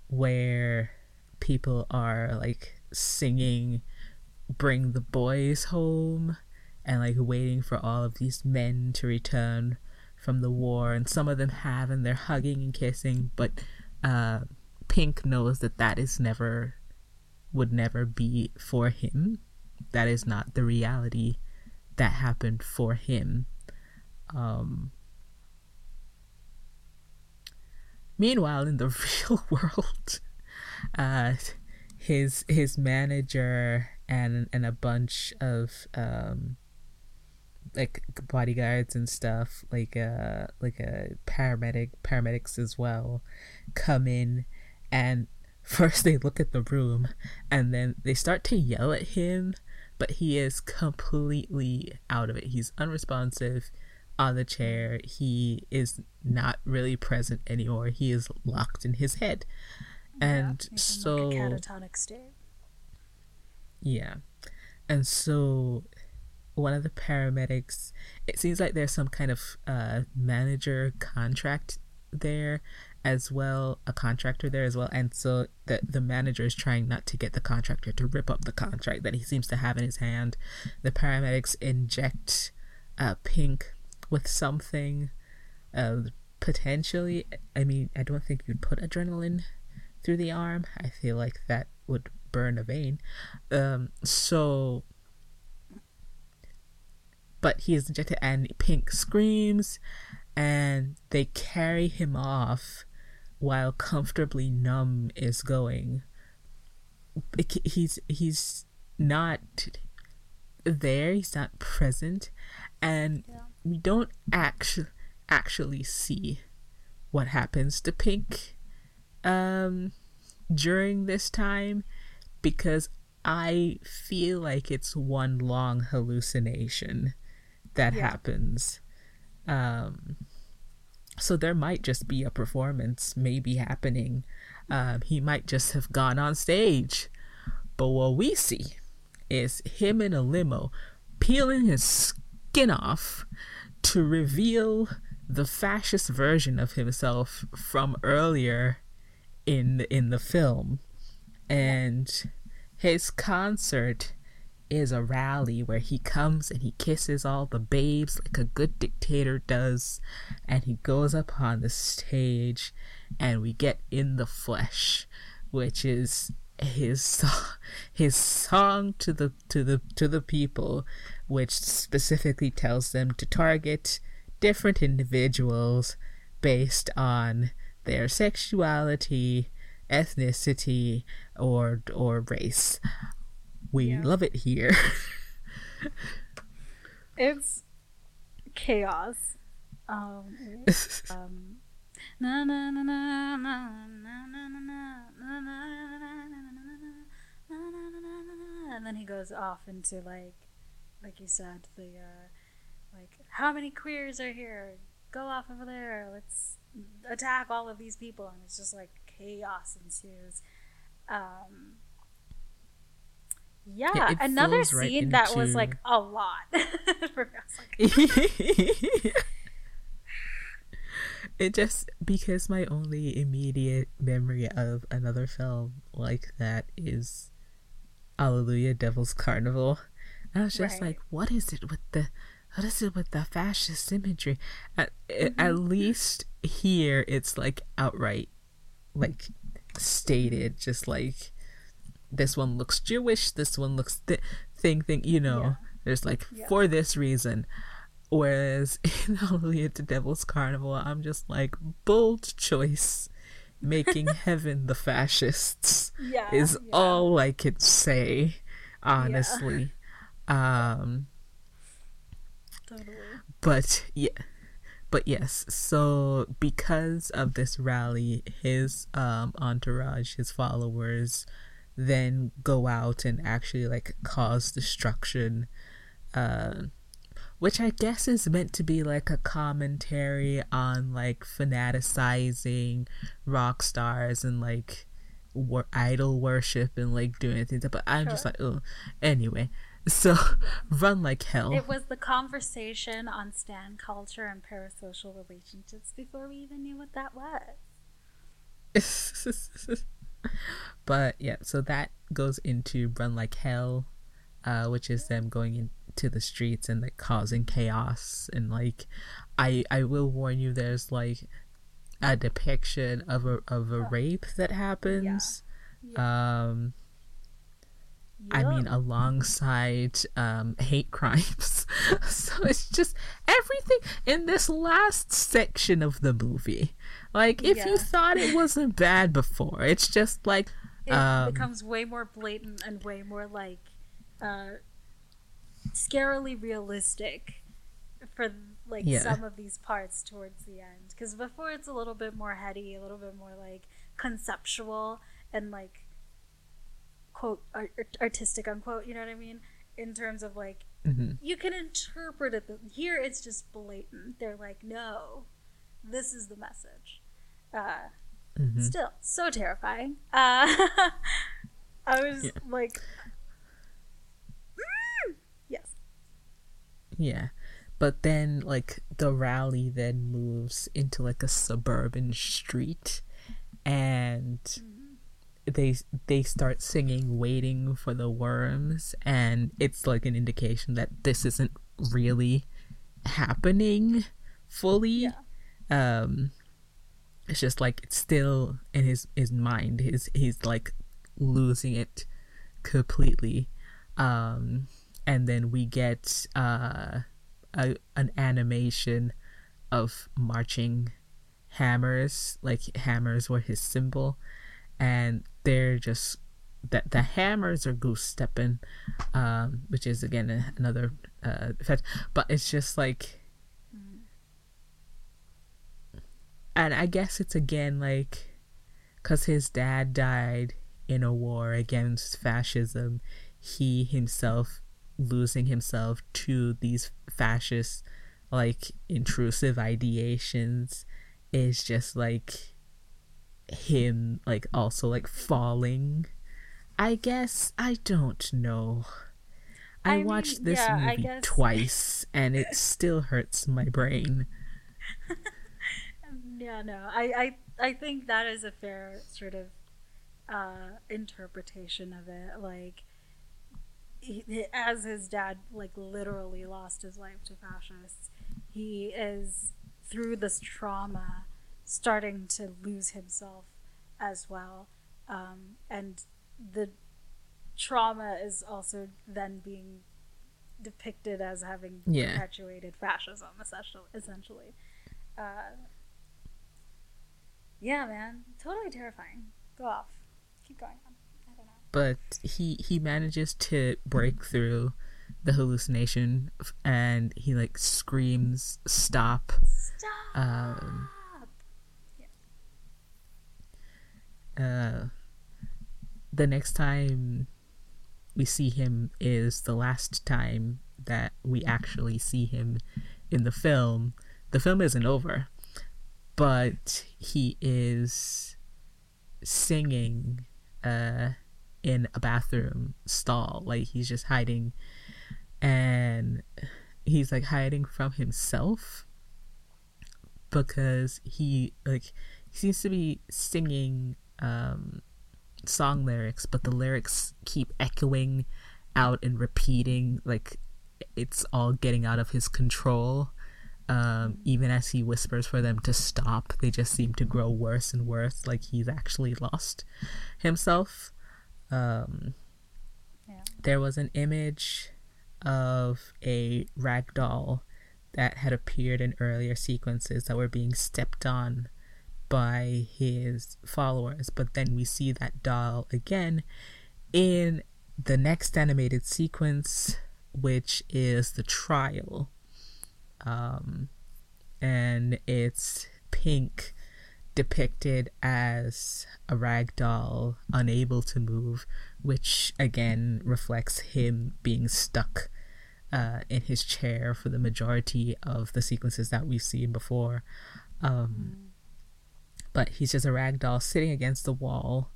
where people are like singing bring the boys home and like waiting for all of these men to return from the war and some of them have and they're hugging and kissing but uh pink knows that that is never would never be for him. That is not the reality that happened for him. Um meanwhile in the real world uh his his manager and and a bunch of um like bodyguards and stuff like uh like a paramedic paramedics as well come in and first they look at the room and then they start to yell at him but he is completely out of it. He's unresponsive on the chair. He is not really present anymore. He is locked in his head. And yeah, so like a catatonic state. Yeah. And so one of the paramedics it seems like there's some kind of uh, manager contract there as well a contractor there as well. And so the the manager is trying not to get the contractor to rip up the contract that he seems to have in his hand. The paramedics inject uh, pink with something uh, potentially i mean i don't think you'd put adrenaline through the arm. I feel like that would burn a vein. Um so but he is injected and Pink screams and they carry him off while comfortably numb is going. He's he's not there. He's not present. And Yeah. We don't actually actually see what happens to pink um during this time because i feel like it's one long hallucination that Yeah. happens. Um so there might just be a performance maybe happening. Um he might just have gone on stage. But what we see is him in a limo peeling his skin off to reveal the fascist version of himself from earlier in in the film. And his concert is a rally where he comes and he kisses all the babes like a good dictator does. And he goes up on the stage and we get in the flesh which is his so- his song to the to the to the people which specifically tells them to target different individuals based on their sexuality ethnicity or or race we Yeah. love it here it's chaos um, um na na na na na na na na na na na na na na na na and then he goes off into like like you said the uh like how many queers are here? Go off over there. Let's attack all of these people. And it's just like chaos ensues. Um yeah, Yeah, another flows right scene that was like a lot. For- I was like, it just because my only immediate memory of another film like that is Alleluia Devil's Carnival. I was just Right. like, what is it with the what is it with the fascist imagery? At, at Mm-hmm. least here it's like outright like stated just like this one looks Jewish, this one looks th- thing thing, you know. Yeah. There's like Yeah. for this reason. Whereas in Hallelujah to Devil's Carnival, I'm just like bold choice, making heaven the fascists yeah is all I could say, honestly. Um, totally but yeah, but yes. So because of this rally, his um entourage, his followers, then go out and actually like cause destruction. Uh, which I guess is meant to be like a commentary on like fanaticizing rock stars and like wor- idol worship and like doing things. But I'm just like, oh, anyway. So run like hell. It was the conversation on stan culture and parasocial relationships before we even knew what that was. but yeah, so that goes into Run Like Hell, uh, which is them going to the streets and like causing chaos and like I I will warn you there's like a depiction of a of a rape that happens. Yeah. Um I mean, alongside um, hate crimes. so it's just everything in this last section of the movie. Like, if yeah. you thought it wasn't bad before, it's just like. It um, becomes way more blatant and way more like uh, scarily realistic for like yeah. some of these parts towards the end. Because before it's a little bit more heady, a little bit more like conceptual and like quote art- artistic unquote you know what i mean in terms of like mm-hmm. you can interpret it here it's just blatant they're like no this is the message uh mm-hmm. still so terrifying uh i was yeah. like mm! yes yeah but then like the rally then moves into like a suburban street and mm-hmm they they start singing waiting for the worms and it's like an indication that this isn't really happening fully. Yeah. um it's just like it's still in his his mind. His he's like losing it completely. Um and then we get uh a, an animation of marching hammers. Like hammers were his symbol. And they're just that the hammers are goose stepping, um, which is again another uh, effect. But it's just like, and I guess it's again like, cause his dad died in a war against fascism, he himself losing himself to these fascist like intrusive ideations is just like him like also like falling. I guess I don't know. I, I watched mean, this yeah, movie twice and it still hurts my brain. yeah, no. I, I I think that is a fair sort of uh interpretation of it like he, as his dad like literally lost his life to fascists he is through this trauma starting to lose himself as well. Um, and the trauma is also then being depicted as having yeah. perpetuated fascism, essentially. essentially. Uh, yeah, man, totally terrifying. Go off, keep going on. I don't know. But he he manages to break through the hallucination, and he like screams, "Stop!" Stop. Um, uh, the next time we see him is the last time that we actually see him in the film. The film isn't over, but he is singing uh, in a bathroom stall. Like he's just hiding, and he's like hiding from himself because he like he seems to be singing um, song lyrics, but the lyrics keep echoing out and repeating. Like it's all getting out of his control. Um, even as he whispers for them to stop, they just seem to grow worse and worse. Like he's actually lost himself. Um, yeah. There was an image of a rag doll that had appeared in earlier sequences that were being stepped on by his followers. But then we see that doll again in the next animated sequence, which is the trial. Um, and it's pink depicted as a rag doll unable to move, which again reflects him being stuck uh, in his chair for the majority of the sequences that we've seen before. Um, mm but he's just a rag doll sitting against the wall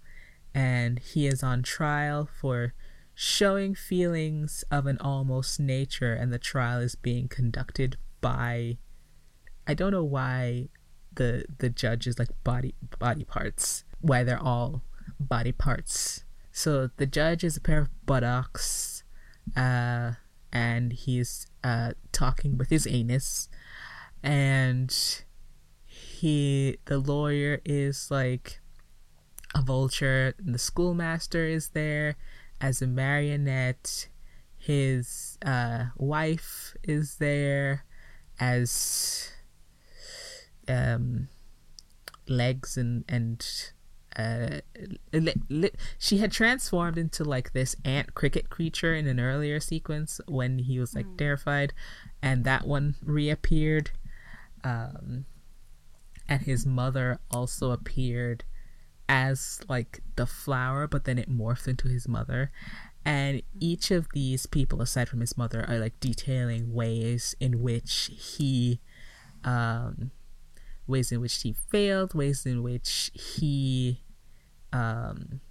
and he is on trial for showing feelings of an almost nature and the trial is being conducted by I don't know why the the judge is like body body parts why they're all body parts. So the judge is a pair of buttocks uh and he's uh, talking with his anus, and he the lawyer is like a vulture, and the schoolmaster is there as a marionette. His uh, wife is there as um, legs and and uh, li- li- she had transformed into like this ant cricket creature in an earlier sequence when he was like mm. terrified, and that one reappeared. Um, and his mother also appeared as like the flower, but then it morphed into his mother. And each of these people, aside from his mother, are like detailing ways in which he, um, ways in which he failed, ways in which he, um,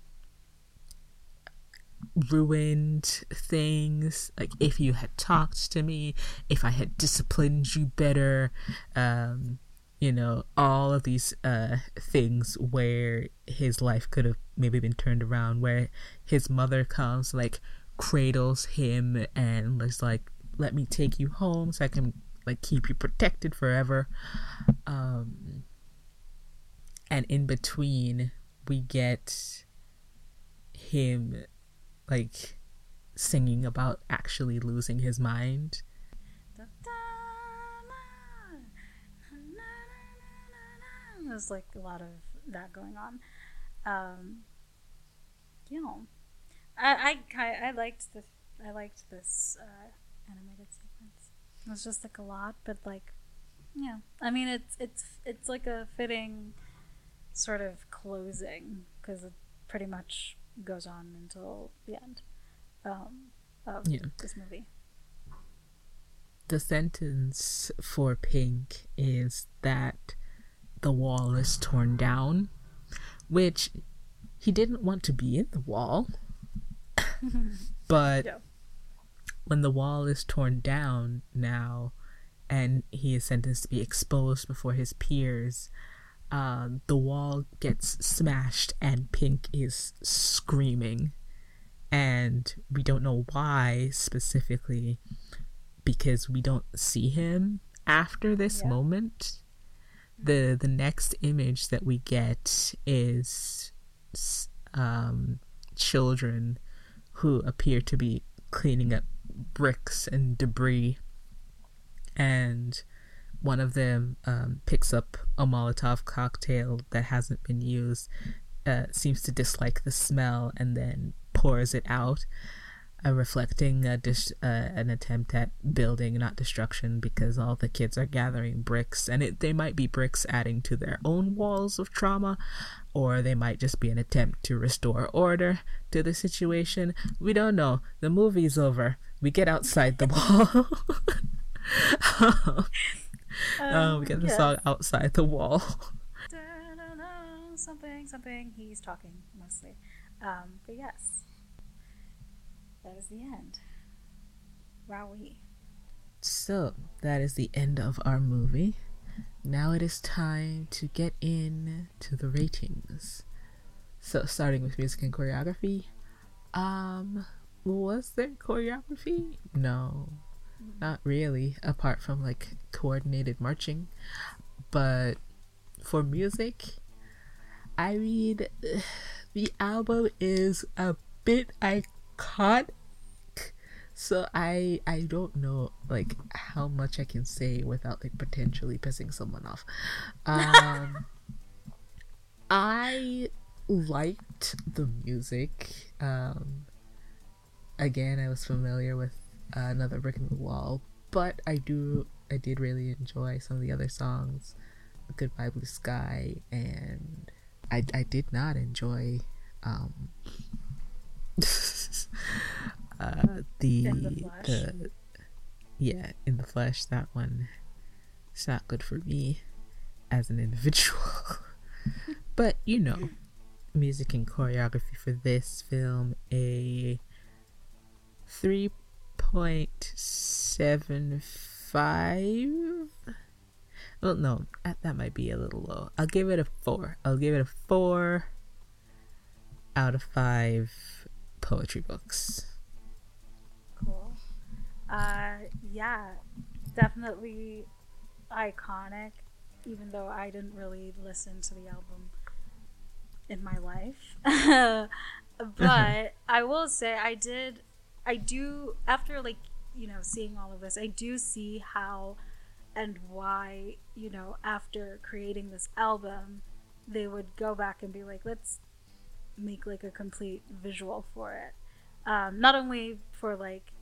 ruined things like if you had talked to me if i had disciplined you better um you know all of these uh things where his life could have maybe been turned around where his mother comes like cradles him and was like let me take you home so i can like keep you protected forever. Um and in between we get him like singing about actually losing his mind There's like a lot of that going on. Um, you know, I, I I liked the I liked this uh, animated sequence. It was just like a lot, but like, yeah. I mean, it's it's it's like a fitting sort of closing because it pretty much goes on until the end um, of yeah. this movie. The sentence for Pink is that the wall is torn down, which he didn't want to be in the wall. but yeah. when the wall is torn down now and he is sentenced to be exposed before his peers, uh, the wall gets smashed and Pink is screaming. And we don't know why specifically because we don't see him after this yeah. moment the the next image that we get is um, children who appear to be cleaning up bricks and debris, and one of them um, picks up a Molotov cocktail that hasn't been used, uh, seems to dislike the smell, and then pours it out uh, reflecting a dis- uh, an attempt at building, not destruction, because all the kids are gathering bricks, and it, they might be bricks adding to their own walls of trauma, or they might just be an attempt to restore order to the situation. We don't know. The movie's over. We get outside the wall. um, we get the yes. song outside the wall. something, something. He's talking mostly. Um, but yes that is the end. Wowee. So, that is the end of our movie. Now it is time to get in to the ratings. So, starting with music and choreography. Um, was there choreography? No, not really, apart from like coordinated marching. But for music, I mean, the album is a bit iconic so I I don't know like how much I can say without like potentially pissing someone off. Um I liked the music. Um again, I was familiar with uh, another brick in the wall, but I do I did really enjoy some of the other songs. Goodbye Blue Sky and I I did not enjoy um uh, the, the, the yeah in the flesh that one it's not good for me as an individual. But you know music and choreography for this film a 3.75 well no that, that might be a little low. I'll give it a four. I'll give it a four out of five poetry books Uh, yeah, definitely iconic, even though I didn't really listen to the album in my life. but I will say I did, I do, after like, you know, seeing all of this, I do see how and why, you know, after creating this album, they would go back and be like, let's make like a complete visual for it. Um, not only for like,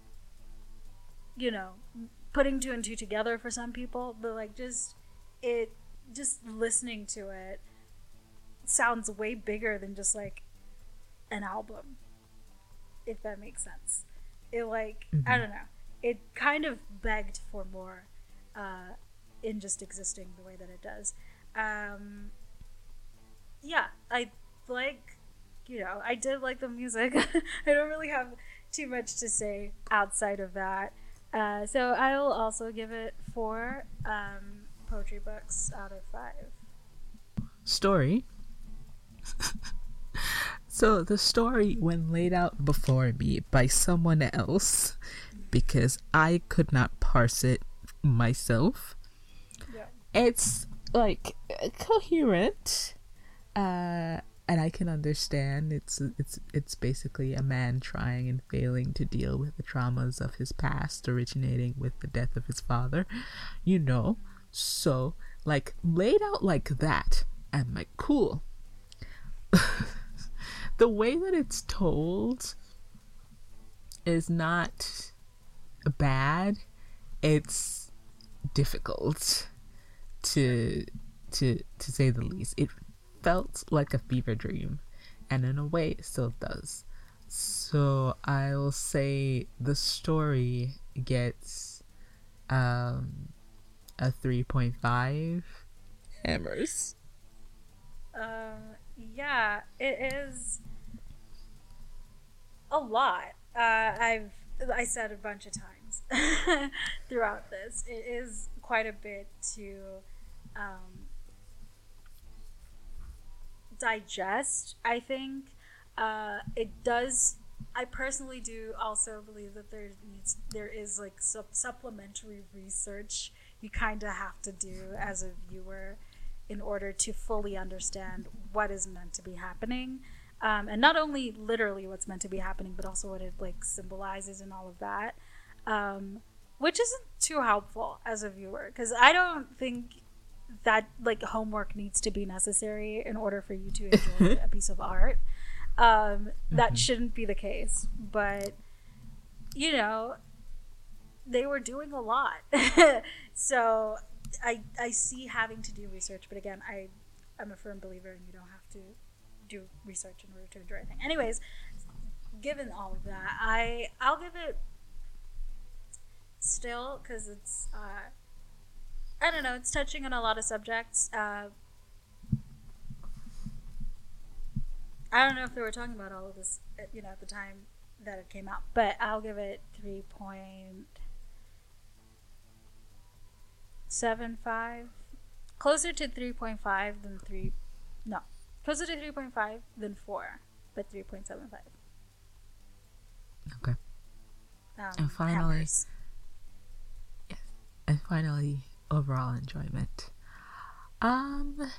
you know, putting two and two together for some people, but like just it, just listening to it sounds way bigger than just like an album, if that makes sense. It like, mm-hmm. I don't know, it kind of begged for more uh, in just existing the way that it does. Um, yeah, I like, you know, I did like the music. I don't really have too much to say outside of that. Uh, so I will also give it four um, poetry books out of five. Story. so the story, when laid out before me by someone else, because I could not parse it myself, yeah. it's like coherent uh, and I can understand it's it's it's basically a man trying and failing to deal with the traumas of his past originating with the death of his father, you know. So like laid out like that, I'm like cool. the way that it's told is not bad. It's difficult to to to say the least. It felt like a fever dream, and in a way, it still does. So I'll say the story gets um, a 3.5 hammers. Um, yeah, it is a lot. Uh, I've I said a bunch of times throughout this. It is quite a bit to um, digest. I think uh, it does. I personally do also believe that there needs there is like supplementary research you kind of have to do as a viewer in order to fully understand what is meant to be happening. Um, and not only literally what's meant to be happening, but also what it like symbolizes and all of that, um, which isn't too helpful as a viewer because I don't think that like homework needs to be necessary in order for you to enjoy a piece of art. Um, that mm-hmm. shouldn't be the case, but you know, they were doing a lot. so I I see having to do research, but again, I I'm a firm believer and you don't have to do research in order to enjoy anything. Anyways, given all of that, I I'll give it still because it's uh, I don't know. It's touching on a lot of subjects. Uh, I don't know if they were talking about all of this, you know, at the time that it came out, but I'll give it three point seven five, closer to three point five than three. No, closer to three point five than four, but three point seven five. Okay. Um, and finally, yes, and finally, overall enjoyment. Um,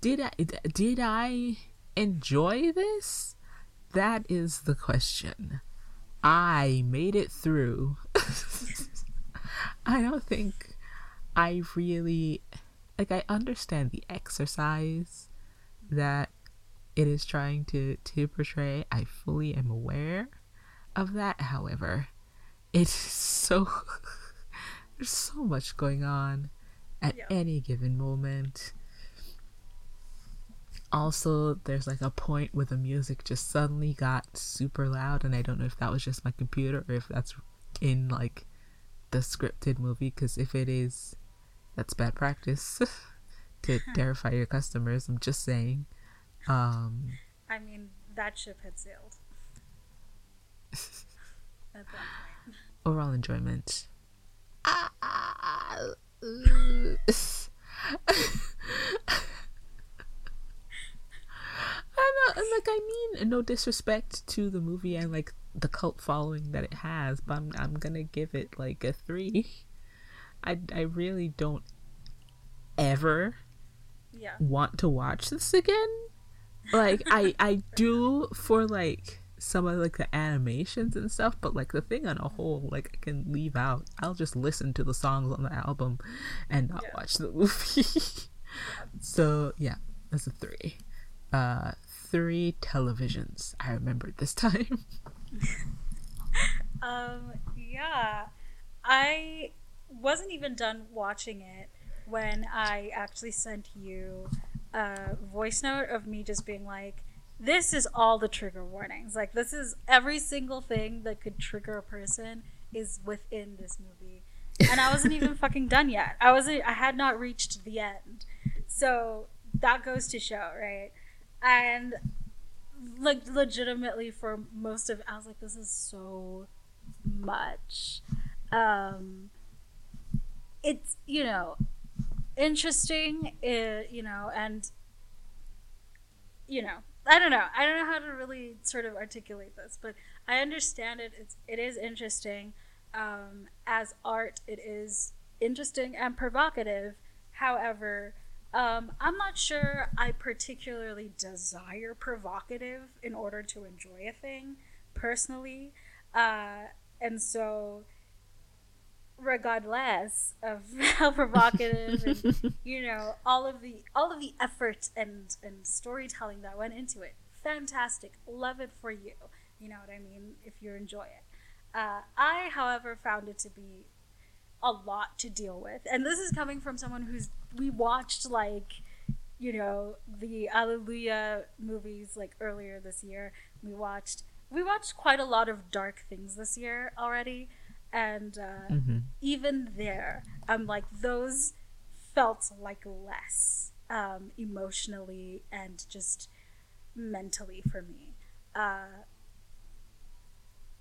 did I did I enjoy this? That is the question. I made it through. I don't think I really like I understand the exercise that it is trying to to portray. I fully am aware of that. However, it's so there's so much going on at yeah. any given moment. Also, there's like a point where the music just suddenly got super loud, and I don't know if that was just my computer or if that's in like the scripted movie. Because if it is, that's bad practice to terrify your customers. I'm just saying. Um, I mean, that ship had sailed. Overall enjoyment. I know, like I mean, no disrespect to the movie and like the cult following that it has, but I'm I'm gonna give it like a three. I I really don't ever Yeah. want to watch this again. Like I I do for like some of like the animations and stuff, but like the thing on a whole, like I can leave out. I'll just listen to the songs on the album and not Yeah. watch the movie. so yeah, that's a three. Uh three televisions. I remembered this time. Um, yeah. I wasn't even done watching it when I actually sent you a voice note of me just being like, this is all the trigger warnings. Like, this is every single thing that could trigger a person is within this movie. And I wasn't even fucking done yet. I wasn't, I had not reached the end. So that goes to show, right? And like legitimately for most of I was like, this is so much. Um it's you know interesting, uh, you know, and you know, I don't know. I don't know how to really sort of articulate this, but I understand it. It's it is interesting. Um, as art, it is interesting and provocative. However, um, I'm not sure I particularly desire provocative in order to enjoy a thing personally. Uh, and so, regardless of how provocative and you know all of the all of the effort and and storytelling that went into it, fantastic, love it for you. You know what I mean? If you enjoy it. Uh, I, however, found it to be a lot to deal with. And this is coming from someone who's we watched like you know the Alleluia movies like earlier this year. We watched we watched quite a lot of dark things this year already, and uh, mm-hmm. even there, I'm like those felt like less um, emotionally and just mentally for me. Uh,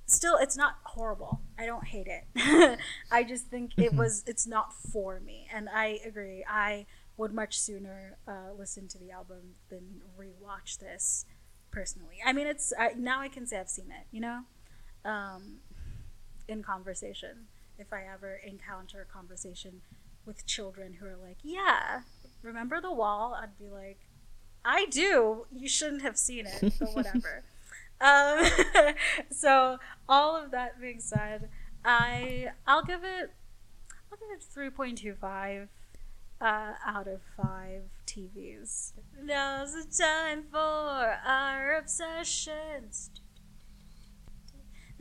still it's not horrible. I don't hate it. I just think it was it's not for me. And i agree. I would much sooner uh, listen to the album than rewatch this personally. I mean it's I, now i can say i've seen it you know? Um, in conversation if i ever encounter a conversation with children who are like yeah remember the wall i'd be like i do you shouldn't have seen it but whatever um, so all of that being said, I I'll give it I'll give it three point two five uh, out of five TVs. Now's the time for our obsessions.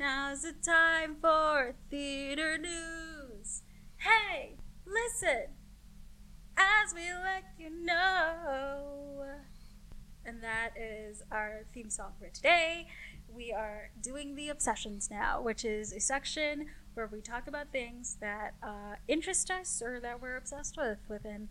Now's the time for theater news. Hey, listen as we let you know. And that is our theme song for today. We are doing the obsessions now, which is a section where we talk about things that uh, interest us or that we're obsessed with within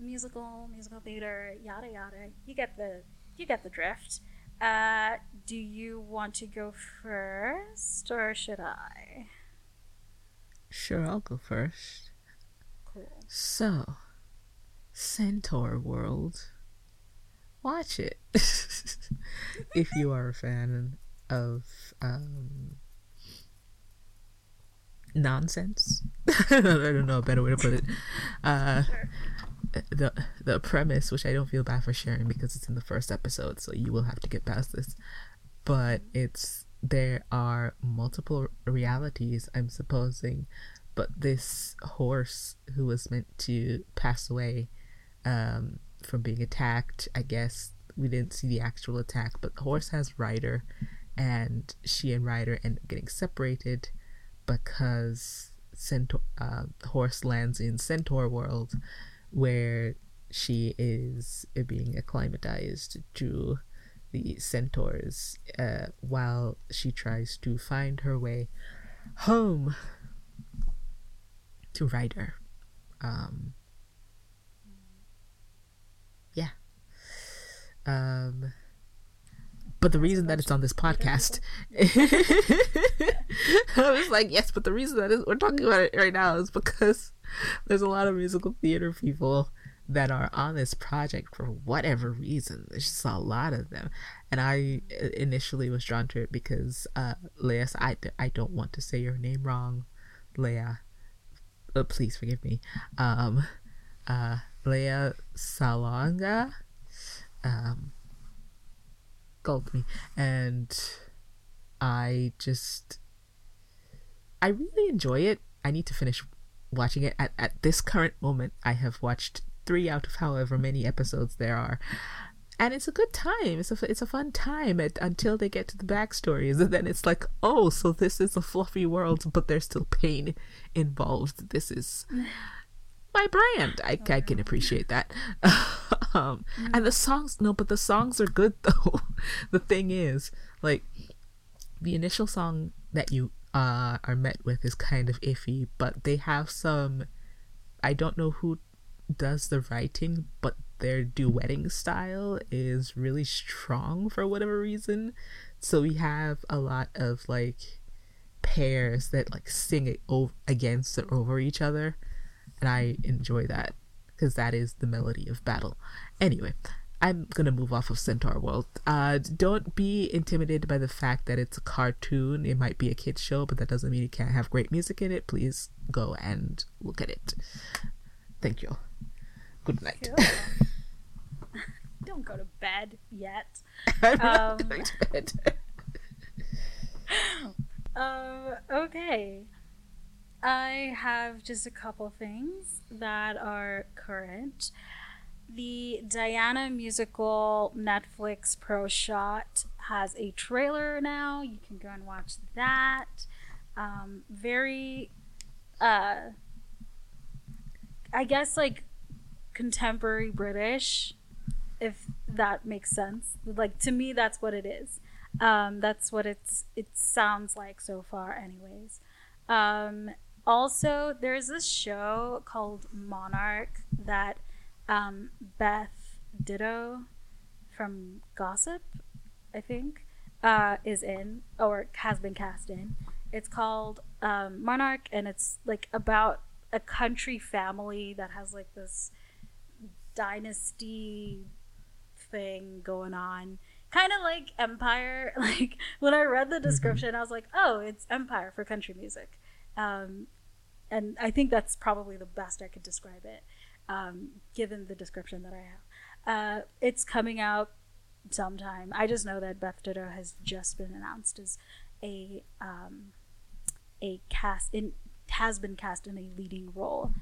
musical, musical theater, yada yada. You get the you get the drift. Uh, do you want to go first, or should I? Sure, I'll go first. Cool. So, Centaur World. Watch it if you are a fan of um, nonsense. I don't know a better way to put it. Uh, Sure. the the premise, which I don't feel bad for sharing because it's in the first episode, so you will have to get past this. But it's there are multiple realities, I'm supposing, but this horse who was meant to pass away um, from being attacked, I guess we didn't see the actual attack, but the horse has Ryder, and she and Ryder end up getting separated because Centaur uh, horse lands in Centaur world where she is being acclimatized to the centaurs uh, while she tries to find her way home to Ryder. Um, yeah. Um, but the reason that it's on this podcast, I was like, yes, but the reason that is, we're talking about it right now is because there's a lot of musical theater people that are on this project for whatever reason. There's just a lot of them. And I initially was drawn to it because uh, Leia, I, I don't want to say your name wrong, Leia. Uh, please forgive me. Um, uh, Lea Salonga um, called me. And I just. I really enjoy it. I need to finish watching it. At, at this current moment, I have watched three out of however many episodes there are. And it's a good time. It's a it's a fun time at, until they get to the backstories, and then it's like, oh, so this is a fluffy world, but there's still pain involved. This is my brand. I, I can appreciate that. um, and the songs, no, but the songs are good though. the thing is, like, the initial song that you uh, are met with is kind of iffy, but they have some. I don't know who does the writing, but their duetting style is really strong for whatever reason. So we have a lot of like pairs that like sing it over against or over each other, and I enjoy that because that is the melody of battle. Anyway, I'm gonna move off of Centaur World. Uh, don't be intimidated by the fact that it's a cartoon. It might be a kids show, but that doesn't mean it can't have great music in it. Please go and look at it. Thank you. Good night. Don't go to bed yet. I'm um, not going to bed. um, okay. I have just a couple things that are current. The Diana musical Netflix Pro Shot has a trailer now. You can go and watch that. Um, very, uh, I guess, like contemporary British, if that makes sense. Like to me, that's what it is. Um, that's what it's it sounds like so far, anyways. Um, also, there's this show called Monarch that um, Beth Ditto from Gossip, I think, uh, is in or has been cast in. It's called um, Monarch, and it's like about a country family that has like this dynasty thing going on. Kind of like Empire. Like when I read the mm-hmm. description, mm-hmm. I was like, oh, it's Empire for country music. Um, and I think that's probably the best I could describe it, um, given the description that I have. Uh, it's coming out sometime. I just know that Beth Ditto has just been announced as a um, a cast in has been cast in a leading role.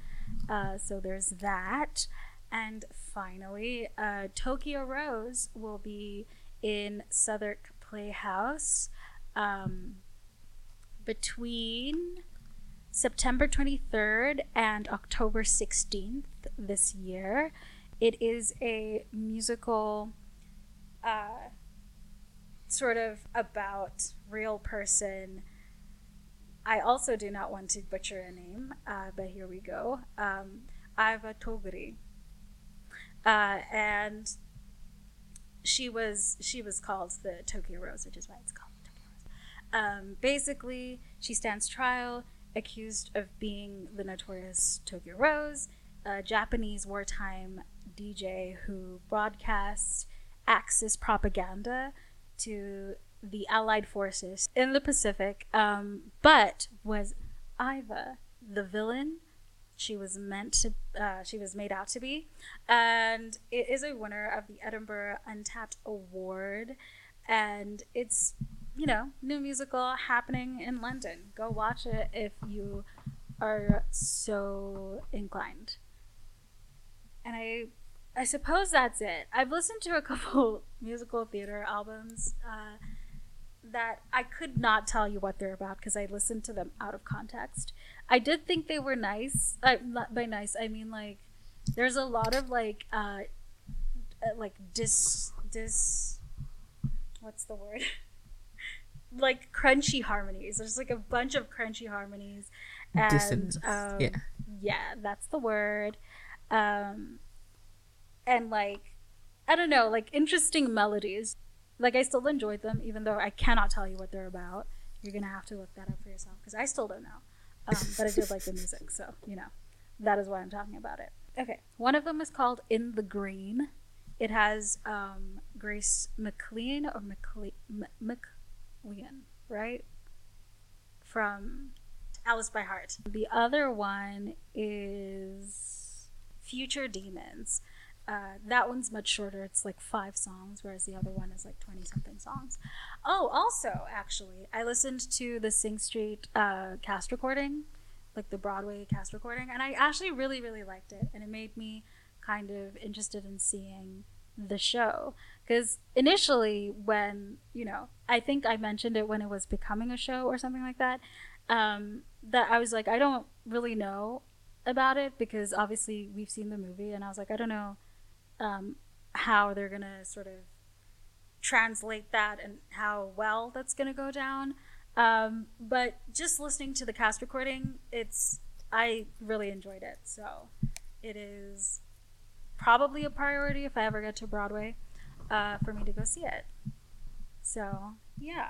Uh, so there's that. And finally, uh, Tokyo Rose will be in Southwark Playhouse um, between September 23rd and October 16th this year. It is a musical uh, sort of about real person. I also do not want to butcher a name, uh, but here we go. Um, Iva Toguri uh, and she was she was called the Tokyo Rose, which is why it's called Tokyo Rose. Um, basically, she stands trial, accused of being the notorious Tokyo Rose, a Japanese wartime DJ who broadcasts Axis propaganda to the Allied forces in the Pacific, um, but was Iva the villain she was meant to uh, she was made out to be? And it is a winner of the edinburgh untapped award. And it's you know new musical happening in london. Go watch it if you are so inclined. And i i suppose that's it. I've listened to a couple musical theater albums uh, that I could not tell you what they're about because I listened to them out of context. I did think they were nice. Uh, by nice, I mean like there's a lot of like uh, uh like dis dis what's the word? like crunchy harmonies. There's like a bunch of crunchy harmonies, and um, yeah, yeah, that's the word. Um, and like I don't know, like interesting melodies like I still enjoyed them, even though I cannot tell you what they're about. You're gonna have to look that up for yourself because I still don't know. Um, but I did like the music, so you know that is why I'm talking about it. Okay, one of them is called In the Green. It has um, Grace McLean or McLean, McLean, right? From Alice by Heart. The other one is Future Demons. Uh, that one's much shorter. It's like five songs, whereas the other one is like 20 something songs. Oh, also, actually, I listened to the Sing Street uh, cast recording, like the Broadway cast recording, and I actually really, really liked it. And it made me kind of interested in seeing the show. Because initially, when, you know, I think I mentioned it when it was becoming a show or something like that, um, that I was like, I don't really know about it because obviously we've seen the movie, and I was like, I don't know um, how they're gonna sort of translate that and how well that's gonna go down. Um, but just listening to the cast recording, it's I really enjoyed it. So it is probably a priority if I ever get to Broadway uh, for me to go see it. So yeah,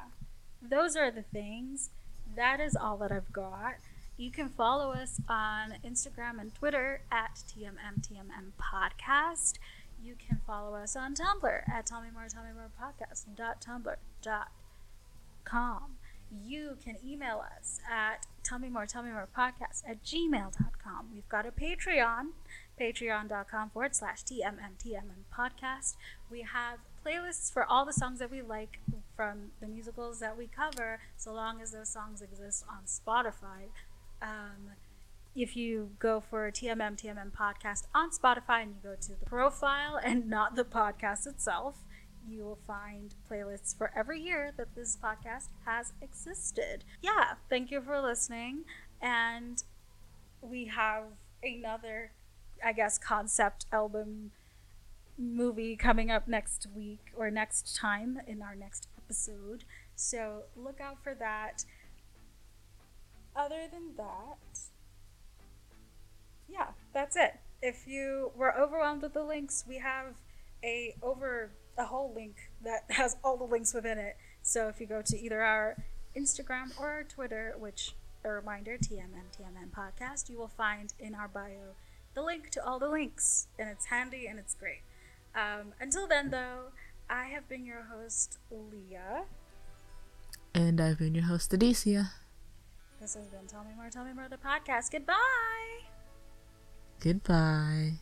those are the things. That is all that I've got. You can follow us on Instagram and Twitter at TMMTMM Podcast you can follow us on Tumblr at More, Tell Me More Podcast.tumblr.com. You can email us at More, Tell Me More Podcast at gmail.com. We've got a Patreon, patreon.com forward slash TMMTMM Podcast. We have playlists for all the songs that we like from the musicals that we cover, so long as those songs exist on Spotify. Um, if you go for TMM TMM podcast on Spotify and you go to the profile and not the podcast itself, you will find playlists for every year that this podcast has existed. Yeah, thank you for listening. And we have another, I guess, concept album movie coming up next week or next time in our next episode. So look out for that. Other than that, yeah, that's it. If you were overwhelmed with the links, we have a over a whole link that has all the links within it. So if you go to either our Instagram or our Twitter, which a reminder, TMM TMM podcast, you will find in our bio the link to all the links, and it's handy and it's great. Um, until then, though, I have been your host, Leah. And I've been your host, Adicia. This has been Tell Me More, Tell Me More, the podcast. Goodbye. Goodbye.